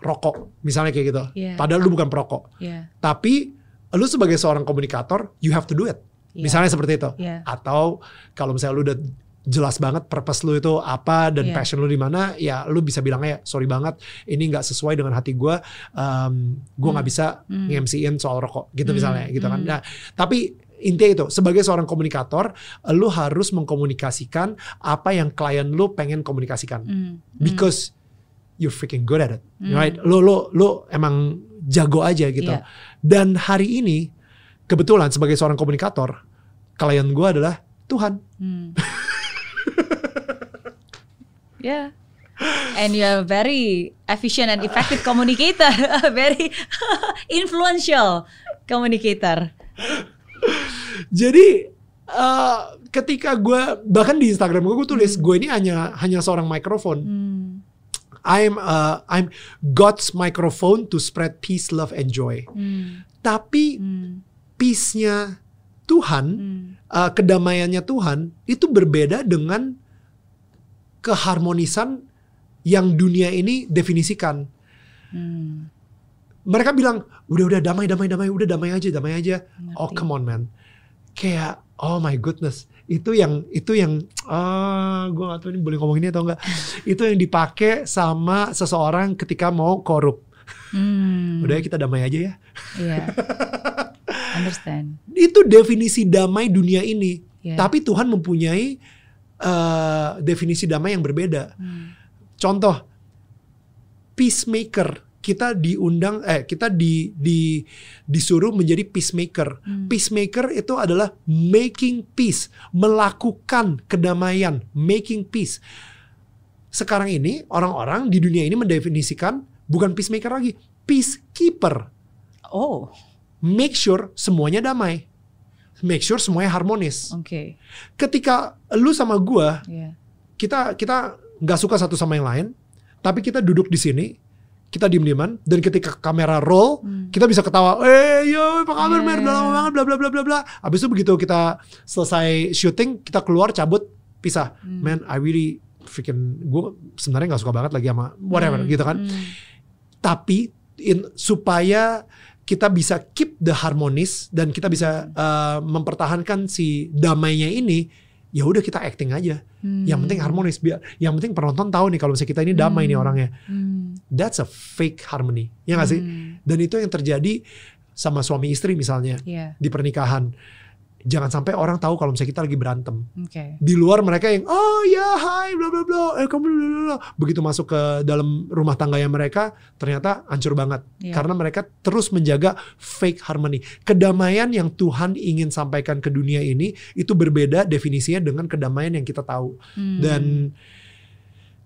rokok misalnya kayak gitu. Iya. Padahal lu bukan perokok. Ya. Tapi lu sebagai seorang komunikator you have to do it. Iya. Misalnya seperti itu. Iya. Atau kalau misalnya lu udah jelas banget purpose lu itu apa dan Iya. passion lu di mana, ya lu bisa bilang ya sorry banget ini nggak sesuai dengan hati gue, um, gue nggak Hmm. bisa Hmm. nge-MC-in soal rokok gitu Hmm. misalnya gitu kan. Hmm. Nah tapi intinya itu sebagai seorang komunikator, lu harus mengkomunikasikan apa yang klien lu pengen komunikasikan Hmm. because you're freaking good at it, Hmm. right? Lu lu lu emang jago aja gitu. Iya. Dan hari ini kebetulan sebagai seorang komunikator, klien gue adalah Tuhan. Hmm. yeah. And you're very efficient and effective communicator, very influential communicator. Jadi eh, ketika gue bahkan di Instagram gue gue tulis gue ini hanya hanya seorang mikrofon. Hmm. I'm uh, I'm God's microphone to spread peace, love, and joy. Hmm. Tapi Hmm. Peace-nya Tuhan, Hmm. uh, kedamaiannya Tuhan itu berbeda dengan keharmonisan yang dunia ini definisikan. Hmm. Mereka bilang udah udah damai damai damai udah damai aja damai aja. Oh Ngerti. come on man. Kayak oh my goodness. Itu yang itu yang ah gue gak tahu ini boleh ngomong ini atau enggak. itu yang dipakai sama seseorang ketika mau korup. Hmm. Udah ya kita damai aja ya. Yeah. Understand. Itu definisi damai dunia ini. Yeah. Tapi Tuhan mempunyai eh, definisi damai yang berbeda. Hmm. Contoh peacemaker. Kita diundang eh kita di di disuruh menjadi peacemaker. Hmm. Peacemaker itu adalah making peace, melakukan kedamaian, making peace. Sekarang ini orang-orang di dunia ini mendefinisikan bukan peacemaker lagi, peacekeeper. Oh, Make sure semuanya damai. Make sure semuanya harmonis. okay. Ketika lu sama gua Yeah. kita kita nggak suka satu sama yang lain, tapi kita duduk di sini, kita diem-dieman, dan ketika kamera roll, Hmm. kita bisa ketawa, eh yo apa kabar Yeah. Mer, udah lama banget, bla bla bla bla bla. Abis itu begitu kita selesai syuting, kita keluar cabut pisah. Hmm. Man, I really freaking gue sebenarnya nggak suka banget lagi sama whatever Hmm. gitu kan. Hmm. Tapi in, supaya kita bisa keep the harmonis dan kita bisa uh, mempertahankan si damainya ini, ya udah kita acting aja. Hmm. Yang penting harmonis biar yang penting penonton tahu nih kalau misalnya kita ini damai nih Hmm. orangnya. Hmm. That's a fake harmony. Ya nggak sih? Hmm. Dan itu yang terjadi sama suami istri misalnya Yeah. di pernikahan. Jangan sampai orang tahu kalau misalnya kita lagi berantem. Oke. Di luar mereka yang oh ya hai bla bla bla eh kamu bla bla bla. Begitu masuk ke dalam rumah tangganya mereka ternyata hancur banget Iya. karena mereka terus menjaga fake harmony. Kedamaian yang Tuhan ingin sampaikan ke dunia ini itu berbeda definisinya dengan kedamaian yang kita tahu. Hmm. Dan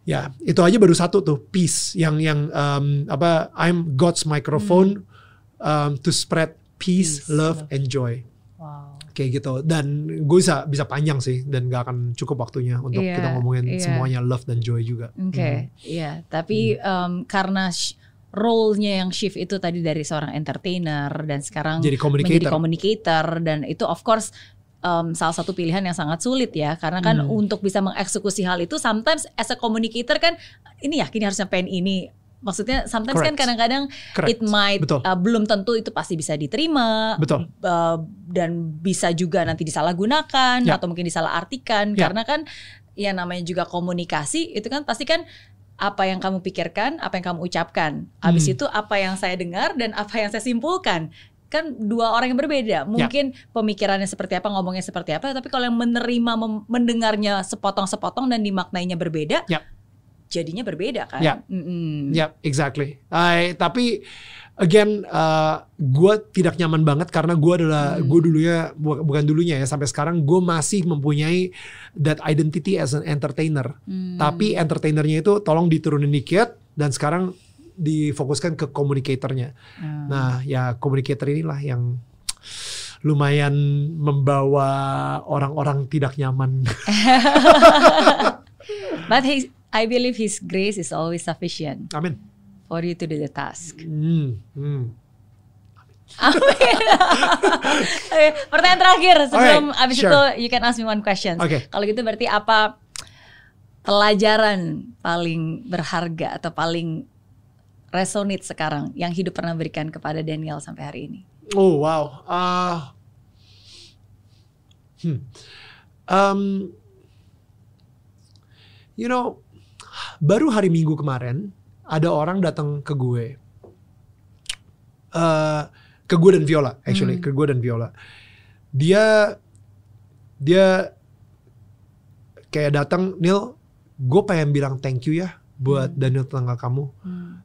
ya itu aja baru satu tuh peace yang yang um, apa I'm God's microphone um, to spread peace, Peace, love, love. and joy. Kayak gitu dan gue bisa bisa panjang sih dan gak akan cukup waktunya untuk Iya, kita ngomongin iya. semuanya love dan joy juga. Oke, iya. Tapi Hmm. em, karena role-nya yang shift itu tadi dari seorang entertainer dan sekarang Jadi menjadi communicator. communicator dan itu of course em, salah satu pilihan yang sangat sulit ya karena kan Hmm. untuk bisa mengeksekusi hal itu sometimes as a communicator kan ini yakin harus nyampein ini maksudnya sometimes kan Correct. kadang-kadang Correct. it might Betul. uh, belum tentu itu pasti bisa diterima Betul. uh, dan bisa juga nanti disalahgunakan Ya. atau mungkin disalahartikan Ya. karena kan ya namanya juga komunikasi itu kan pasti kan apa yang kamu pikirkan, apa yang kamu ucapkan. Habis Hmm. itu apa yang saya dengar dan apa yang saya simpulkan. Kan dua orang yang Ya. berbeda. Mungkin pemikirannya seperti apa, ngomongnya seperti apa, tapi kalau yang menerima mendengarnya sepotong-sepotong dan dimaknainya berbeda, Ya. Jadinya berbeda kan. Ya. Mm-mm. Ya, exactly. I, tapi again, uh, gue tidak nyaman banget karena gue adalah Hmm. gue dulunya bu- bukan dulunya ya sampai sekarang gue masih mempunyai that identity as an entertainer. Hmm. Tapi entertainernya itu tolong diturunin dikit dan sekarang difokuskan ke communicatornya. Hmm. Nah, ya communicator inilah yang lumayan membawa orang-orang tidak nyaman. But he, I believe His grace is always sufficient Amin. for you to do the task. Hmm, hmm. Amin. Oke, pertanyaan terakhir sebelum Alright, abis sure. itu you can ask me one question. Oke. Kalau gitu berarti apa pelajaran paling berharga atau paling resonate sekarang yang hidup pernah berikan kepada Daniel sampai hari ini? Oh wow. Uh, hmm. Um, you know, baru hari Minggu kemarin ada orang datang ke gue, Eh, ke gue dan Viola, actually, Hmm. ke gue dan Viola. Dia dia kayak datang, Neil, gue pengen bilang thank you ya buat Hmm. Daniel tetangga kamu.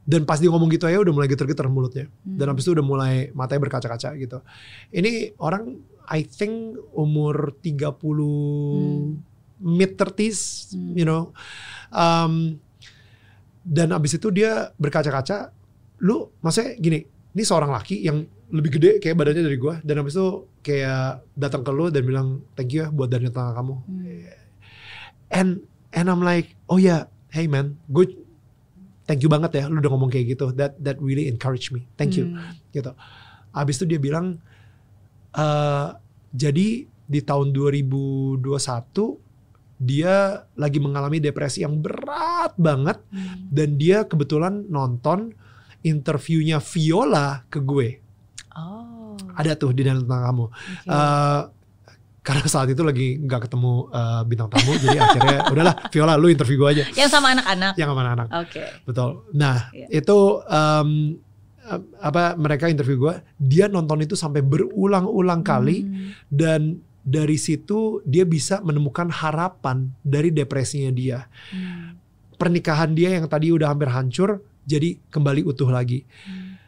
Dan pas dia ngomong gitu aja udah mulai geter-geter mulutnya. Dan Hmm. habis itu udah mulai matanya berkaca-kaca gitu. Ini orang I think umur 30 mid 30s, Hmm. you know. Um, dan abis itu dia berkaca-kaca, lu maksudnya gini, ini seorang laki yang lebih gede kayak badannya dari gua dan abis itu kayak datang ke lu dan bilang thank you ya buat dari tetangga kamu. Hmm. And and I'm like, oh ya, hey man, gue thank you banget ya, lu udah ngomong kayak gitu. That that really encourage me. Thank you Hmm. gitu. Abis itu dia bilang, eh jadi di tahun 2021 dia lagi mengalami depresi yang berat banget Hmm. dan dia kebetulan nonton interviewnya Viola ke gue. Oh. Ada tuh di dalam tentang kamu. oke. Eh, karena saat itu lagi nggak ketemu eh, bintang tamu, jadi akhirnya udahlah Viola lu interview gue aja yang sama anak-anak. yang sama anak. Oke. Betul. Nah, Iya. itu em, apa mereka interview gue, dia nonton itu sampai berulang-ulang kali Hmm. dan dari situ dia bisa menemukan harapan dari depresinya dia. Hmm. Pernikahan dia yang tadi udah hampir hancur jadi kembali utuh lagi. Hmm.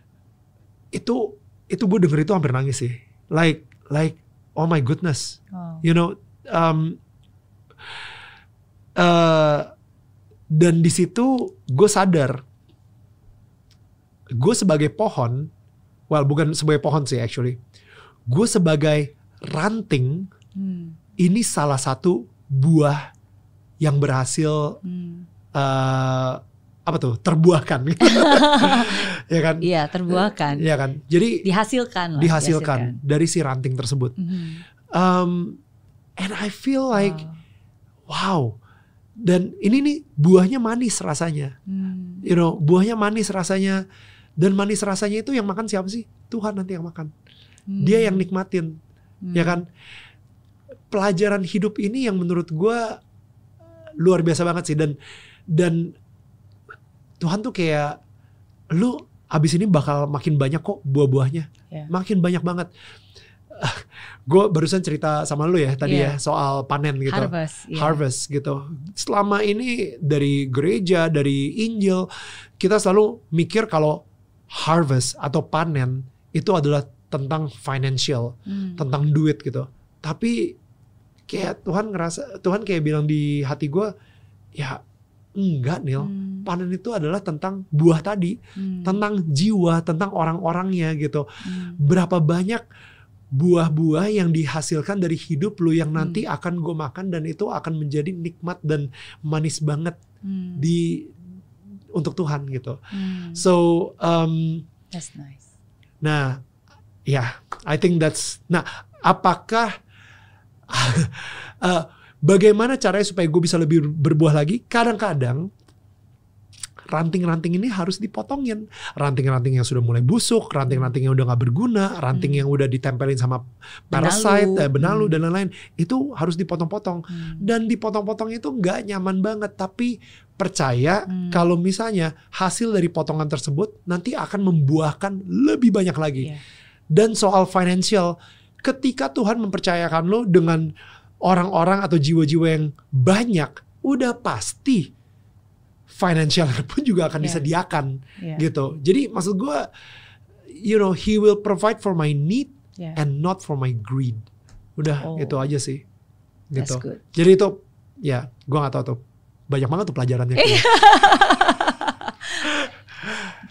Itu itu gue denger itu hampir nangis sih. Like like oh my goodness. Wow. You know um, eh, dan di situ gue sadar gue sebagai pohon, well bukan sebagai pohon sih actually, gue sebagai ranting Hmm. ini salah satu buah yang berhasil Hmm. eh, apa tuh terbuahkan, ya kan? Iya, terbuahkan. Ya kan? Jadi Dihasilkan lah. dihasilkan dari si ranting tersebut. Mhm. Um, and I feel like Wow. wow. Dan ini nih buahnya manis rasanya. Hmm. You know, buahnya manis rasanya. Dan manis rasanya itu yang makan siapa sih? Tuhan nanti yang makan. Dia yang nikmatin, Hmm. ya kan? Pelajaran hidup ini yang menurut gua luar biasa banget sih dan dan Tuhan tuh kayak lu abis ini bakal makin banyak kok buah-buahnya. Ya. Makin banyak banget. gue barusan cerita sama lu ya tadi Iya. ya soal panen gitu. Harvest. iya. harvest gitu. Selama ini dari gereja, dari Injil, kita selalu mikir kalau harvest atau panen itu adalah tentang financial, Hmm. tentang duit gitu. Tapi kayak Tuhan ngerasa, Tuhan kayak bilang di hati gue, ya enggak Nil. Hmm. Panen itu adalah tentang buah tadi, Hmm. tentang jiwa, tentang orang-orangnya gitu. Hmm. Berapa banyak buah-buah yang dihasilkan dari hidup lu yang nanti Hmm. akan gue makan dan itu akan menjadi nikmat dan manis banget Hmm. di untuk Tuhan gitu. Hmm. So, um, That's nice. nah, ya, I think that's. Nah, apakah uh, bagaimana caranya supaya gue bisa lebih berbuah lagi? Kadang-kadang ranting-ranting ini harus dipotongin. Ranting-ranting yang sudah mulai busuk, ranting-ranting yang udah nggak berguna, ranting Hmm. yang udah ditempelin sama parasite, Benalu. eh, benalu Hmm. dan lain-lain, itu harus dipotong-potong. Hmm. Dan dipotong-potong itu nggak nyaman banget, tapi percaya Hmm. kalau misalnya hasil dari potongan tersebut nanti akan membuahkan lebih banyak lagi. Iya. Dan soal financial, ketika Tuhan mempercayakan lo dengan orang-orang atau jiwa-jiwa yang banyak, udah pasti financial pun juga akan Iya. disediakan Iya. gitu. Jadi maksud gue, you know, He will provide for my need Iya. and not for my greed. Udah Oh. itu aja sih. Gitu. Jadi itu ya, gue nggak tahu tuh. Banyak banget tuh pelajarannya.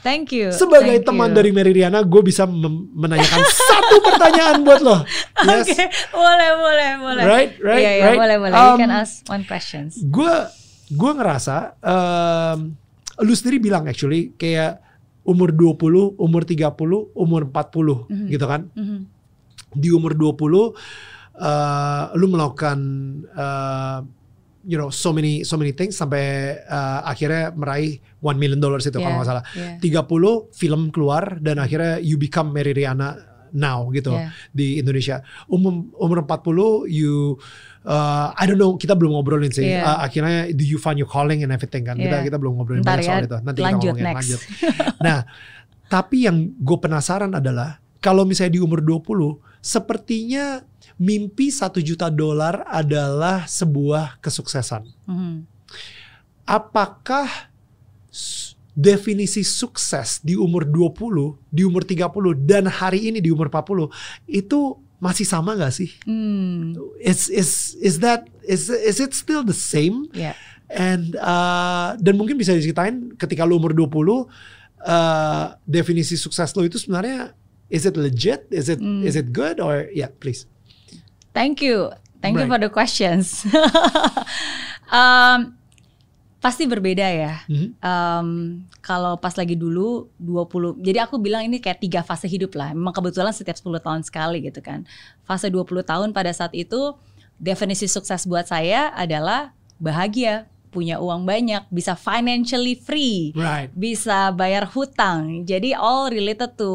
Thank you. Sebagai Thank teman you. dari Mary Riana, gue bisa menanyakan satu pertanyaan buat lo. Yes. Oke, boleh, boleh, boleh. Right, right, Iya, iya, right. boleh, boleh. you Um, can ask one questions. Gue gue ngerasa um, lu sendiri bilang actually kayak umur 20, umur 30, umur 40 Mhm. gitu kan. Mhm. Di umur 20 uh, lu melakukan uh, you know so many so many things sampai uh, akhirnya meraih 1 million dollars itu kalau Yeah, nggak salah. yeah. 30 film keluar dan akhirnya you become Mary Riana now gitu Yeah. di Indonesia. Umur umur 40 you uh, I don't know kita belum ngobrolin sih. Yeah. Uh, akhirnya do you find your calling and everything kan. Kita Yeah. kita belum ngobrolin Ntar banyak ya, soal itu. Nanti kita lanjut ngomongin next. lanjut. Nah, tapi yang gue penasaran adalah kalau misalnya di umur 20 sepertinya mimpi satu juta dolar adalah sebuah kesuksesan Mhm. apakah definisi sukses di umur 20, di umur 30 dan hari ini di umur 40 itu masih sama gak sih? Hmm. Is is is that is is it still the same? Yeah. And uh, dan mungkin bisa diceritain ketika lu umur 20 uh, definisi sukses lo itu sebenarnya is it legit? Is it Hmm. is it good or yeah, please. Thank you. Thank you Right. for the questions. um, pasti berbeda ya. Mhm. Um, kalau pas lagi dulu 20. Jadi aku bilang ini kayak tiga fase hidup lah. Memang kebetulan setiap 10 tahun sekali gitu kan. Fase 20 tahun pada saat itu definisi sukses buat saya adalah bahagia, punya uang banyak, bisa financially free Right. bisa bayar hutang. Jadi all related to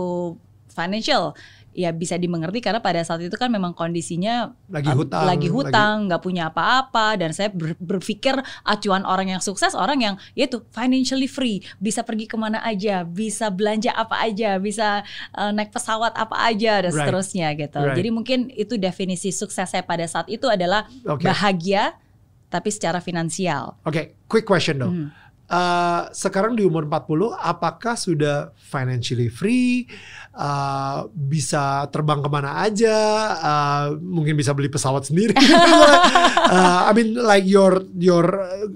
financial. Ya bisa dimengerti karena pada saat itu kan memang kondisinya Lagi uh, hutang, lagi hutang, nggak punya apa-apa dan saya ber- berpikir acuan orang yang sukses orang yang yaitu financially free, bisa pergi ke mana aja, bisa belanja apa aja, bisa uh, naik pesawat apa aja dan Right. seterusnya gitu. Right. Jadi mungkin itu definisi sukses saya pada saat itu adalah Oke. bahagia tapi secara finansial. Oke, quick question dong. Hmm. Uh, sekarang di umur 40, apakah sudah financially free, uh, bisa terbang ke mana aja, uh, mungkin bisa beli pesawat sendiri. uh, I mean like your your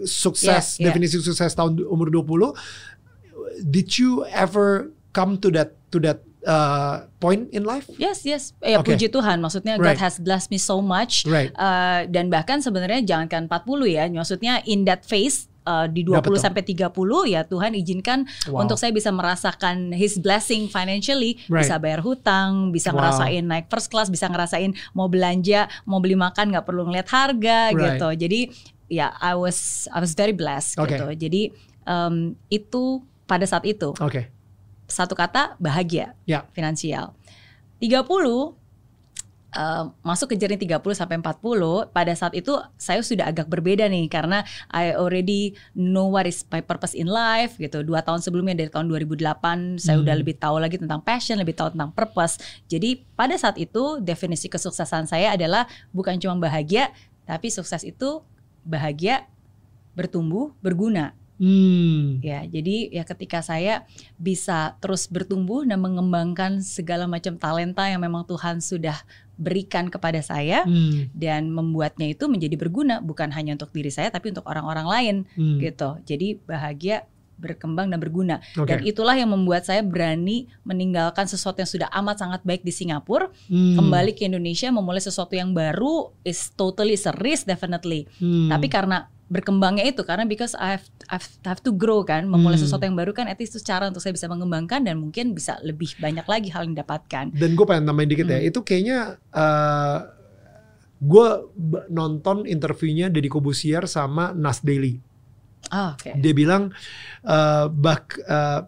sukses Yeah, yeah. definisi sukses tahun umur 20, did you ever come to that to that uh, point in life? Yes, yes. Ya Oke. puji Tuhan. Maksudnya Right. God has blessed me so much. Right. Uh, dan bahkan sebenarnya jangankan 40 ya. Maksudnya in that phase uh, di 20 Dapet tuh. sampai 30 ya Tuhan izinkan Wow. untuk saya bisa merasakan his blessing financially, Right. bisa bayar hutang, bisa Wow. ngerasain naik first class, bisa ngerasain mau belanja, mau beli makan nggak perlu ngeliat harga Right. gitu. Jadi ya I was I was very blessed Oke. gitu. Jadi um, itu pada saat itu Oke. satu kata bahagia Ya. finansial. 30 uh, masuk ke journey 30 sampai 40 pada saat itu saya sudah agak berbeda nih karena I already know what is my purpose in life gitu. Dua tahun sebelumnya dari tahun 2008 saya Hmm. udah lebih tahu lagi tentang passion, lebih tahu tentang purpose. Jadi pada saat itu definisi kesuksesan saya adalah bukan cuma bahagia, tapi sukses itu bahagia, bertumbuh, berguna. Hmm. Ya, jadi ya ketika saya bisa terus bertumbuh dan mengembangkan segala macam talenta yang memang Tuhan sudah berikan kepada saya Hmm. dan membuatnya itu menjadi berguna bukan hanya untuk diri saya tapi untuk orang-orang lain Hmm. gitu. Jadi bahagia berkembang dan berguna. Oke. Dan itulah yang membuat saya berani meninggalkan sesuatu yang sudah amat sangat baik di Singapura, Hmm. kembali ke Indonesia memulai sesuatu yang baru is totally a risk definitely. Hmm. Tapi karena berkembangnya itu karena because I have, I have, to grow kan, memulai Hmm. sesuatu yang baru kan at least itu cara untuk saya bisa mengembangkan dan mungkin bisa lebih banyak lagi hal yang didapatkan. Dan gue pengen nambahin dikit ya, Hmm. itu kayaknya uh, gue b- nonton interviewnya Deddy Kobusier sama Nas Daily. Ah, oke. Dia bilang uh, bak uh,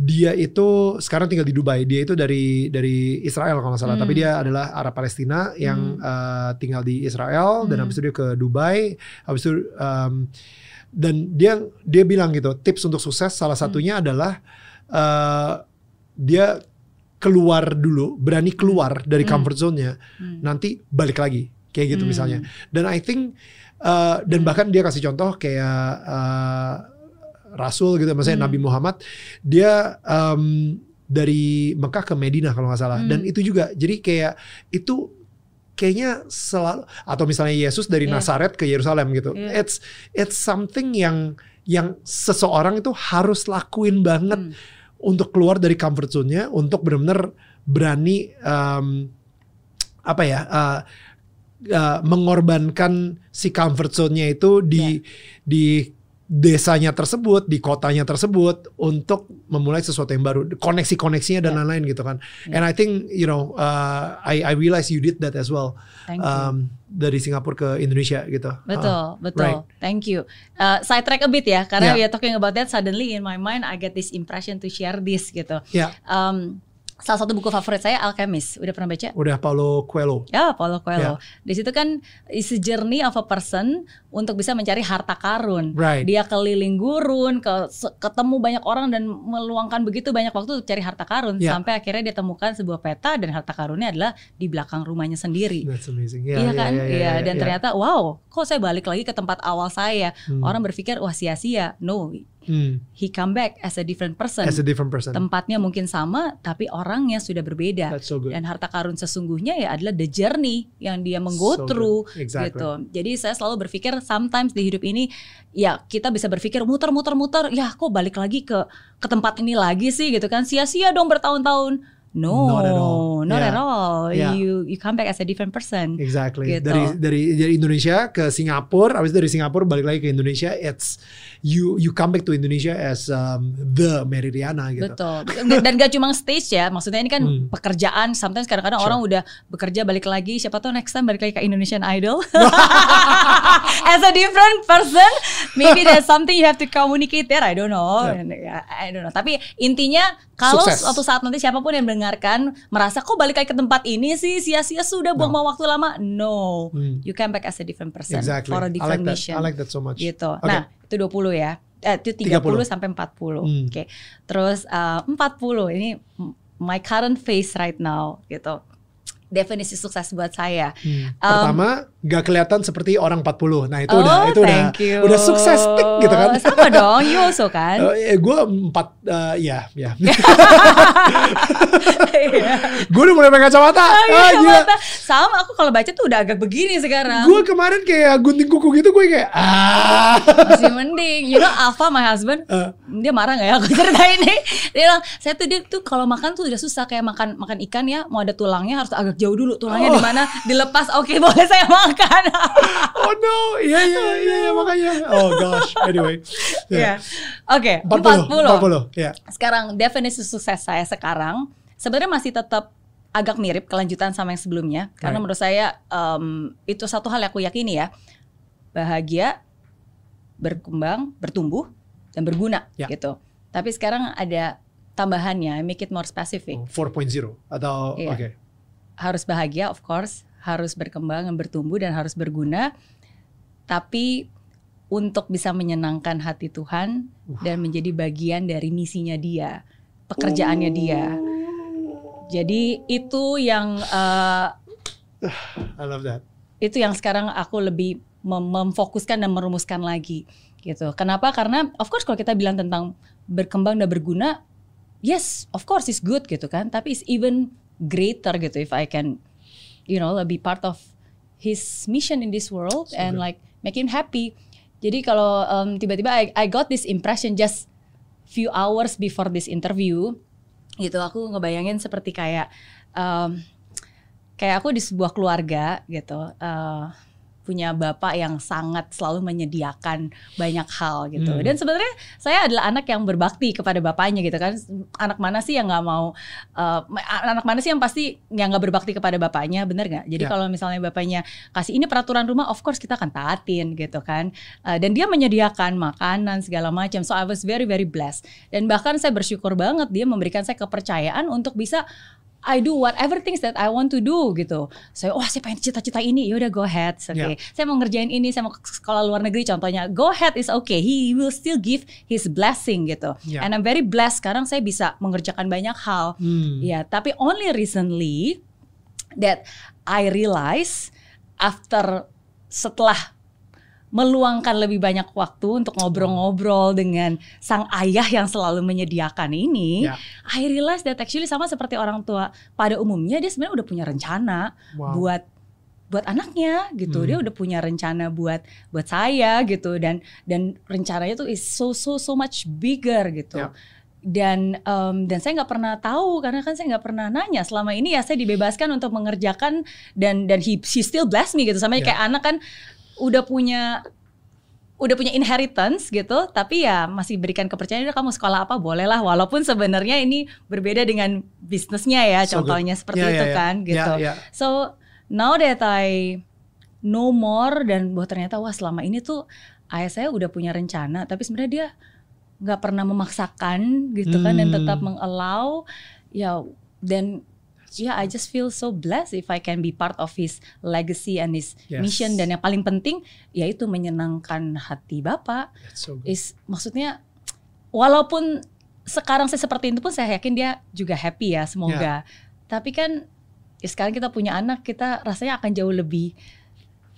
dia itu sekarang tinggal di Dubai. Dia itu dari dari Israel kalau nggak salah, Hmm. tapi dia adalah Arab Palestina yang uh, tinggal di Israel dan Hmm. habis itu dia ke Dubai. Habis itu um, dan dia dia bilang gitu, tips untuk sukses salah Hmm. satunya adalah uh, dia keluar dulu, berani keluar dari Hmm. comfort zone-nya, Hmm. nanti balik lagi kayak gitu Hmm. misalnya. Dan I think uh, dan bahkan dia kasih contoh kayak uh, Rasul gitu, maksudnya Hmm. Nabi Muhammad, dia um, dari Mekah ke Medina kalau nggak salah. Hmm. Dan itu juga, jadi kayak itu kayaknya selalu atau misalnya Yesus dari Iya. Nazaret ke Yerusalem gitu. Iya. It's it's something yang yang seseorang itu harus lakuin banget Hmm. untuk keluar dari comfort zone-nya untuk benar-benar berani um, apa ya uh, uh, mengorbankan si comfort zone-nya itu di di desanya tersebut, di kotanya tersebut untuk memulai sesuatu yang baru, koneksi-koneksinya dan Ya. lain-lain gitu kan. Ya. And I think you know, uh, I I realize you did that as well Thank you. um, dari Singapura ke Indonesia gitu. Betul, Uh, betul. right. Thank you. Uh, side track a bit ya, karena we Yeah. are talking about that. Suddenly in my mind, I get this impression to share this gitu. Ya, Um, salah satu buku favorit saya Alchemist. Udah pernah baca? udah Paulo Coelho. Ya, Paulo Coelho. Di situ kan is a journey of a person untuk bisa mencari harta karun. Right. Dia keliling gurun, ke, ketemu banyak orang dan meluangkan begitu banyak waktu untuk cari harta karun Ya. sampai akhirnya dia temukan sebuah peta dan harta karunnya adalah di belakang rumahnya sendiri. That's amazing. Ya, Iya ya, kan? ya, ya, Iya, ya, dan ya. ternyata wow, kok saya balik lagi ke tempat awal saya. Hmm. Orang berpikir wah sia-sia. No, Hmm. he come back as a different person. as a different person. Tempatnya mungkin sama, tapi orangnya sudah berbeda. That's so good. Dan harta karun sesungguhnya ya adalah the journey yang dia menggo So through good. Exactly. gitu. Jadi saya selalu berpikir sometimes di hidup ini ya kita bisa berpikir muter-muter-muter, ya kok balik lagi ke ke tempat ini lagi sih gitu kan. Sia-sia dong bertahun-tahun. No, Not at all. not Yeah. at all. Yeah. You you come back as a different person. Exactly. Gitu. Dari dari dari Indonesia ke Singapura, habis dari Singapura balik lagi ke Indonesia, it's you you come back to Indonesia as um, the Mary Riana gitu. Betul. Dan- gak cuma stage ya, maksudnya ini kan Hmm. pekerjaan. Sometimes kadang-kadang Sure. orang udah bekerja balik lagi, siapa tahu next time balik lagi ke Indonesian Idol. As a different person, maybe there's something you have to communicate there. I don't know. Yeah. I don't know. Tapi intinya kalau Sukses. suatu saat nanti siapa pun yang mendengarkan merasa kok balik lagi ke tempat ini sih sia-sia sudah buang-buang waktu lama. No. Hmm. You come back as a different person Exactly. for a I like different that. mission I like that so much. gitu. Oke. Nah, itu 20 ya. Eh, itu 30, 30. sampai 40. Hmm. Oke. Terus uh, 40 ini my current phase right now gitu. Definisi sukses buat saya. Hmm. Um, Pertama, nggak kelihatan seperti orang 40. Nah itu oh, udah itu udah you. udah sukses tik gitu kan. Sama dong, you also kan. Eh, gue empat, eh, ya, ya. Iya. gue udah mulai pakai kacamata. Oh, iya, ah, gila. Sama aku kalau baca tuh udah agak begini sekarang. Gue kemarin kayak gunting kuku gitu, gue kayak ah. Masih mending. You know Alpha my husband, Eh. dia marah gak ya aku ceritain ini? Dia bilang, saya tuh dia tuh kalau makan tuh udah susah kayak makan makan ikan ya, mau ada tulangnya harus agak jauh dulu. Tulangnya Oh. di mana? Dilepas. Oke, boleh saya makan. oh no, iya iya iya iya, makanya. Oh gosh, anyway. Iya. Oke, 40, 40. 40, ya. Sekarang definisi sukses saya sekarang sebenarnya masih tetap agak mirip kelanjutan sama yang sebelumnya karena Right. menurut saya em, itu satu hal yang aku yakini ya. Bahagia, berkembang, bertumbuh dan berguna Ya. gitu. Tapi sekarang ada tambahannya, make it more specific. Oh, 4.0 atau Iya. oke. Harus bahagia of course, harus berkembang dan bertumbuh dan harus berguna. Tapi untuk bisa menyenangkan hati Tuhan dan menjadi bagian dari misinya Dia, pekerjaannya Dia. Jadi itu yang uh, I love that. itu yang sekarang aku lebih mem- memfokuskan dan merumuskan lagi gitu. Kenapa? Karena of course kalau kita bilang tentang berkembang dan berguna, yes, of course it's good gitu kan. Tapi it's even greater gitu if I can, you know, be part of his mission in this world So and good. like make him happy. Jadi kalau um, tiba-tiba I, I got this impression just few hours before this interview, gitu aku ngebayangin seperti kayak um, kayak aku di sebuah keluarga gitu uh, punya bapak yang sangat selalu menyediakan banyak hal gitu. Hmm. dan sebenarnya saya adalah anak yang berbakti kepada bapaknya gitu kan. Anak mana sih yang nggak mau uh, anak mana sih yang pasti yang nggak berbakti kepada bapaknya bener nggak? Jadi Ya. kalau misalnya bapaknya kasih ini peraturan rumah of course kita akan taatin gitu kan. Uh, dan dia menyediakan makanan segala macam. So I was very very blessed. Dan bahkan saya bersyukur banget dia memberikan saya kepercayaan untuk bisa I do whatever things that I want to do gitu. Saya wah saya pengen cita-cita ini, ya udah go ahead, oke. Yeah. Saya mau ngerjain ini, saya mau ke sekolah luar negeri contohnya, go ahead is okay. He will still give his blessing gitu. Yeah. And I'm very blessed sekarang saya bisa mengerjakan banyak hal. Hmm. Ya, tapi only recently that I realize after setelah meluangkan lebih banyak waktu untuk ngobrol-ngobrol dengan sang ayah yang selalu menyediakan ini, Ya. I realize that actually sama seperti orang tua pada umumnya dia sebenarnya udah punya rencana Wow. buat buat anaknya gitu. Hmm. Dia udah punya rencana buat buat saya gitu dan dan rencananya tuh is so so so much bigger gitu. Ya. Dan em, dan saya nggak pernah tahu karena kan saya nggak pernah nanya selama ini ya saya dibebaskan untuk mengerjakan dan dan he, she still bless me gitu sama Ya. kayak anak kan udah punya udah punya inheritance gitu tapi ya masih berikan kepercayaan udah kamu sekolah apa bolehlah walaupun sebenarnya ini berbeda dengan bisnisnya ya So good. contohnya seperti Ya, ya, itu ya. kan gitu Ya, ya. So now that I know more dan bahwa ternyata wah selama ini tuh ayah saya udah punya rencana tapi sebenarnya dia nggak pernah memaksakan gitu kan dan Hmm. tetap mengallow ya dan ya I just feel so blessed if I can be part of his legacy and his Yes. mission dan yang paling penting yaitu menyenangkan hati bapak That's so good. is maksudnya walaupun sekarang saya seperti itu pun saya yakin dia juga happy ya semoga. Tapi kan ya sekarang kita punya anak kita rasanya akan jauh lebih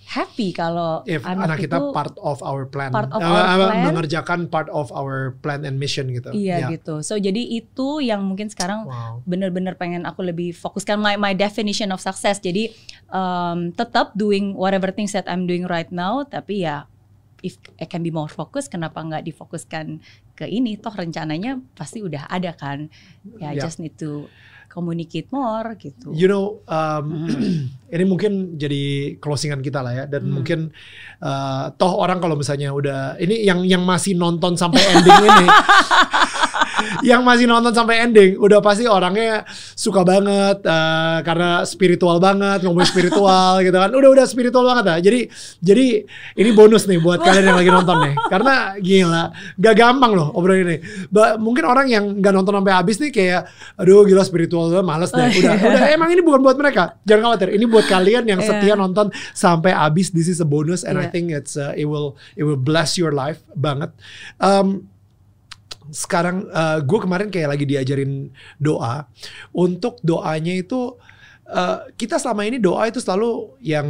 happy kalau If anak, anak, kita itu part of our plan, part of Eh, our apa, plan. mengerjakan part of our plan and mission gitu. iya Ya. gitu. So jadi itu yang mungkin sekarang Wow. bener-bener pengen aku lebih fokuskan my my definition of success. Jadi um, tetap doing whatever things that I'm doing right now, tapi ya if I can be more focused, kenapa nggak difokuskan ke ini? Toh rencananya pasti udah ada kan. Ya I Ya. just need to communicate more gitu. You know, um, ini mungkin jadi closingan kita lah ya, dan Hmm. mungkin uh, toh orang kalau misalnya udah ini yang yang masih nonton sampai ending ini, yang masih nonton sampai ending, udah pasti orangnya suka banget uh, karena spiritual banget, ngomong spiritual gitu kan, udah udah spiritual banget lah. Jadi jadi ini bonus nih buat kalian yang lagi nonton nih, karena gila, gak gampang loh obrolan ini. Ba- mungkin orang yang nggak nonton sampai habis nih kayak, aduh gila spiritual gue males deh. Udah, udah emang ini bukan buat mereka. Jangan khawatir. Ini buat kalian yang Iya. setia nonton sampai habis. This is a bonus and I Iya. Think it's uh, it will it will bless your life banget. Um, sekarang gue kemarin kayak lagi diajarin doa. Untuk doanya itu uh, kita selama ini doa itu selalu yang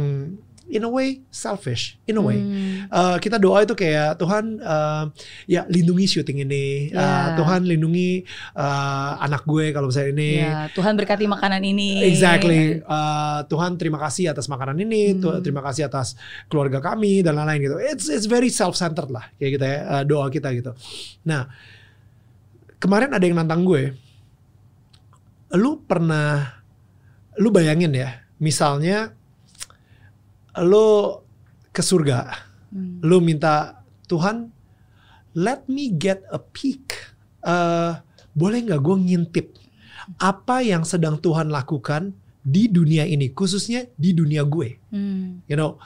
in a way selfish, in a way. Hmm, Uh, kita doa itu kayak Tuhan uh, ya lindungi syuting ini, Uh, Ya. Tuhan lindungi uh, anak gue kalau misalnya ini. ya, Tuhan berkati makanan ini. Exactly. Uh, Tuhan terima kasih atas makanan ini, Hmm. terima kasih atas keluarga kami dan lain-lain gitu. It's it's very self-centered lah kayak gitu ya uh, doa kita gitu. Nah kemarin ada yang nantang gue. Lu pernah, lu bayangin ya, misalnya lu ke surga, Hmm. lu minta Tuhan, let me get a peek. Eh, boleh nggak gue ngintip apa yang sedang Tuhan lakukan di dunia ini, khususnya di dunia gue. Hmm. You know,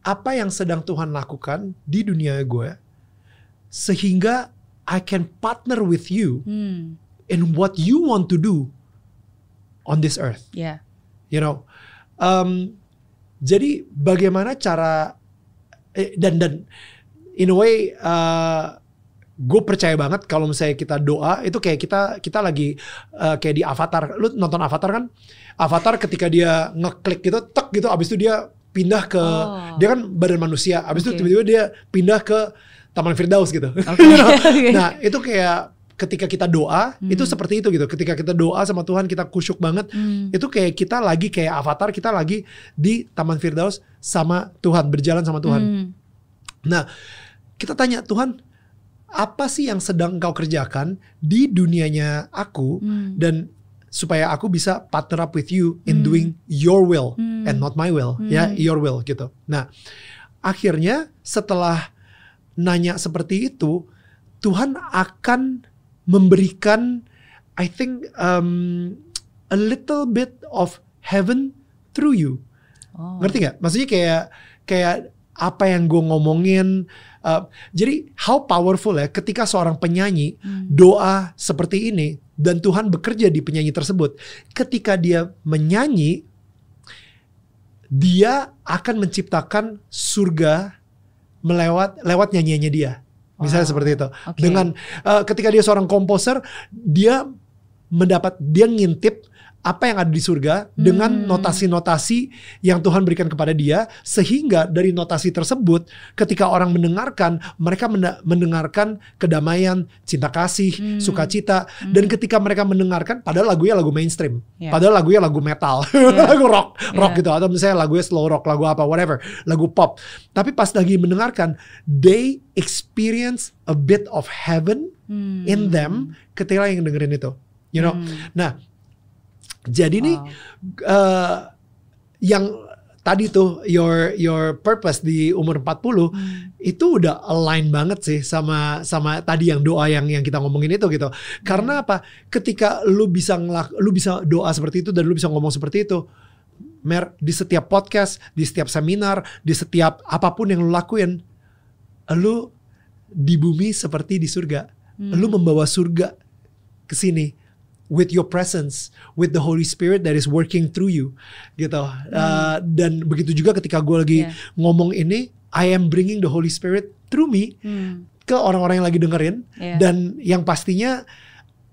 apa yang sedang Tuhan lakukan di dunia gue, sehingga I can partner with you Hmm. in what you want to do on this earth. Ya. you know. Um, jadi bagaimana cara eh, dan dan in a way uh, gue percaya banget kalau misalnya kita doa itu kayak kita kita lagi uh, kayak di Avatar. Lu nonton Avatar kan? Avatar ketika dia ngeklik gitu, tek gitu, abis itu dia pindah ke Oh. dia kan badan manusia. Abis itu Oke. tiba-tiba dia pindah ke Taman Firdaus gitu. Oke. You know? Nah itu kayak ketika kita doa Hmm. itu seperti itu gitu. Ketika kita doa sama Tuhan kita kusyuk banget. Hmm. Itu kayak kita lagi kayak Avatar kita lagi di Taman Firdaus sama Tuhan berjalan sama Tuhan. Hmm. Nah, kita tanya Tuhan, apa sih yang sedang engkau kerjakan di dunianya aku Hmm. dan supaya aku bisa partner up with you in Hmm. doing your will Hmm. and not my will, Hmm. ya, your will gitu. Nah, akhirnya setelah nanya seperti itu, Tuhan akan memberikan I think um, a little bit of heaven through you. Oh. Ngerti nggak? Maksudnya kayak kayak apa yang gue ngomongin. uh, jadi how powerful ya ketika seorang penyanyi Hmm. doa seperti ini dan Tuhan bekerja di penyanyi tersebut. Ketika dia menyanyi, dia akan menciptakan surga melewat lewat nyanyiannya dia. Misalnya Wow. seperti itu. Oke. Dengan uh, ketika dia seorang komposer, dia mendapat dia ngintip apa yang ada di surga dengan Hmm. notasi-notasi yang Tuhan berikan kepada dia sehingga dari notasi tersebut ketika orang mendengarkan mereka mendengarkan kedamaian, cinta kasih, Hmm. sukacita dan ketika mereka mendengarkan padahal lagunya lagu mainstream, Ya. padahal lagunya lagu metal, Ya. lagu rock, rock Ya. gitu atau misalnya lagunya slow rock, lagu apa whatever, lagu pop. Tapi pas lagi mendengarkan they experience a bit of heaven Hmm. in them ketika yang dengerin itu. You know. Hmm. Nah, jadi nih Wow. eh, yang tadi tuh your your purpose di umur 40 Hmm. itu udah align banget sih sama sama tadi yang doa yang yang kita ngomongin itu gitu. Karena apa? Ketika lu bisa ngelak, lu bisa doa seperti itu dan lu bisa ngomong seperti itu, Mer, di setiap podcast, di setiap seminar, di setiap apa pun yang lu lakuin, lu di bumi seperti di surga. Hmm. Lu membawa surga ke sini with your presence, with the Holy Spirit that is working through you, gitu. Uh, dan begitu juga ketika gue lagi Yeah. ngomong ini, I am bringing the Holy Spirit through me Hmm. ke orang-orang yang lagi dengerin, Yeah. dan yang pastinya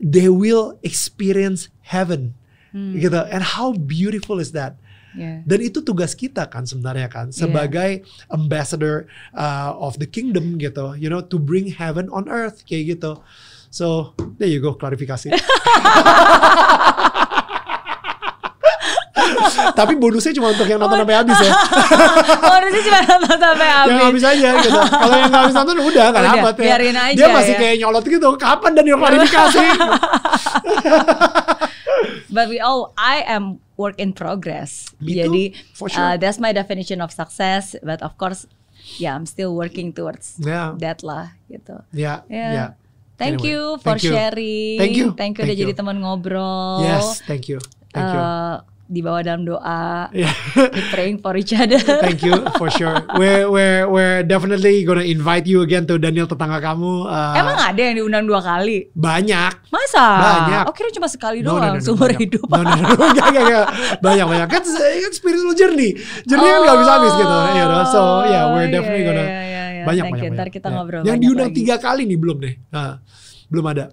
they will experience heaven, Hmm. gitu. And how beautiful is that? Yeah. Dan itu tugas kita kan sebenarnya kan sebagai ambassador uh, of the kingdom gitu, you know, to bring heaven on earth kayak gitu. So there you go klarifikasi. Tapi bonusnya cuma untuk yang nonton sampai habis ya. Harusnya cuma nonton sampai habis. yang habis aja gitu. Kalau yang habis nonton udah Udah, dapat ya. biarin aja Dia masih ya. kayak nyolot gitu. Kapan dan yang klarifikasi? But we all, I am work in progress. Me Jadi for sure. uh, that's my definition of success. But of course, yeah, I'm still working towards Ya, that lah gitu. ya, Ya. ya. Thank Anyway, you for thank you. sharing. Thank you. Thank you Thank udah you. jadi teman ngobrol. Yes, thank you, thank you. Uh, dibawa dalam doa. Yeah. Keep praying for each other. Thank you for sure. We're we're we're definitely gonna invite you again to Daniel tetangga kamu. Uh, Emang ada yang diundang dua kali? banyak. Masa? Banyak. Oh kira cuma sekali No, no, doang no, no, seumur hidup. No, no, no, no. Enggak, enggak, enggak. banyak banyak kan, kan spiritual journey. Journey kan nggak habis habis gitu. You know? So yeah, we're Oh, definitely iya, gonna iya, iya. Banyak Thank banyak. you. Ntar banyak. kita Ya. ngobrol Yang banyak diundang lagi. tiga kali nih belum deh. Nah, belum ada.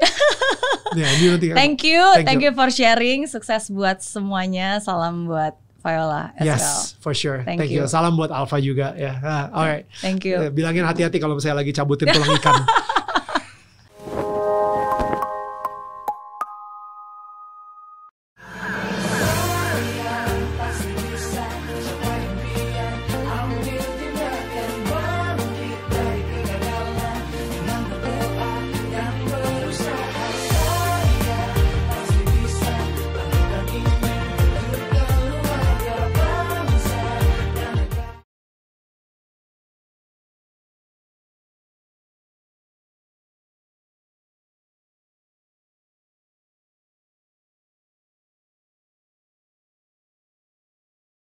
ya, diundang tiga. Thank you, Thank thank, you. you. for sharing. Sukses buat semuanya. Salam buat Viola as well. Yes, for sure. Thank Thank, you. you. Salam buat Alpha juga ya. Ah, alright. Thank you. Eh, Bilangin hati-hati kalau misalnya lagi cabutin tulang ikan.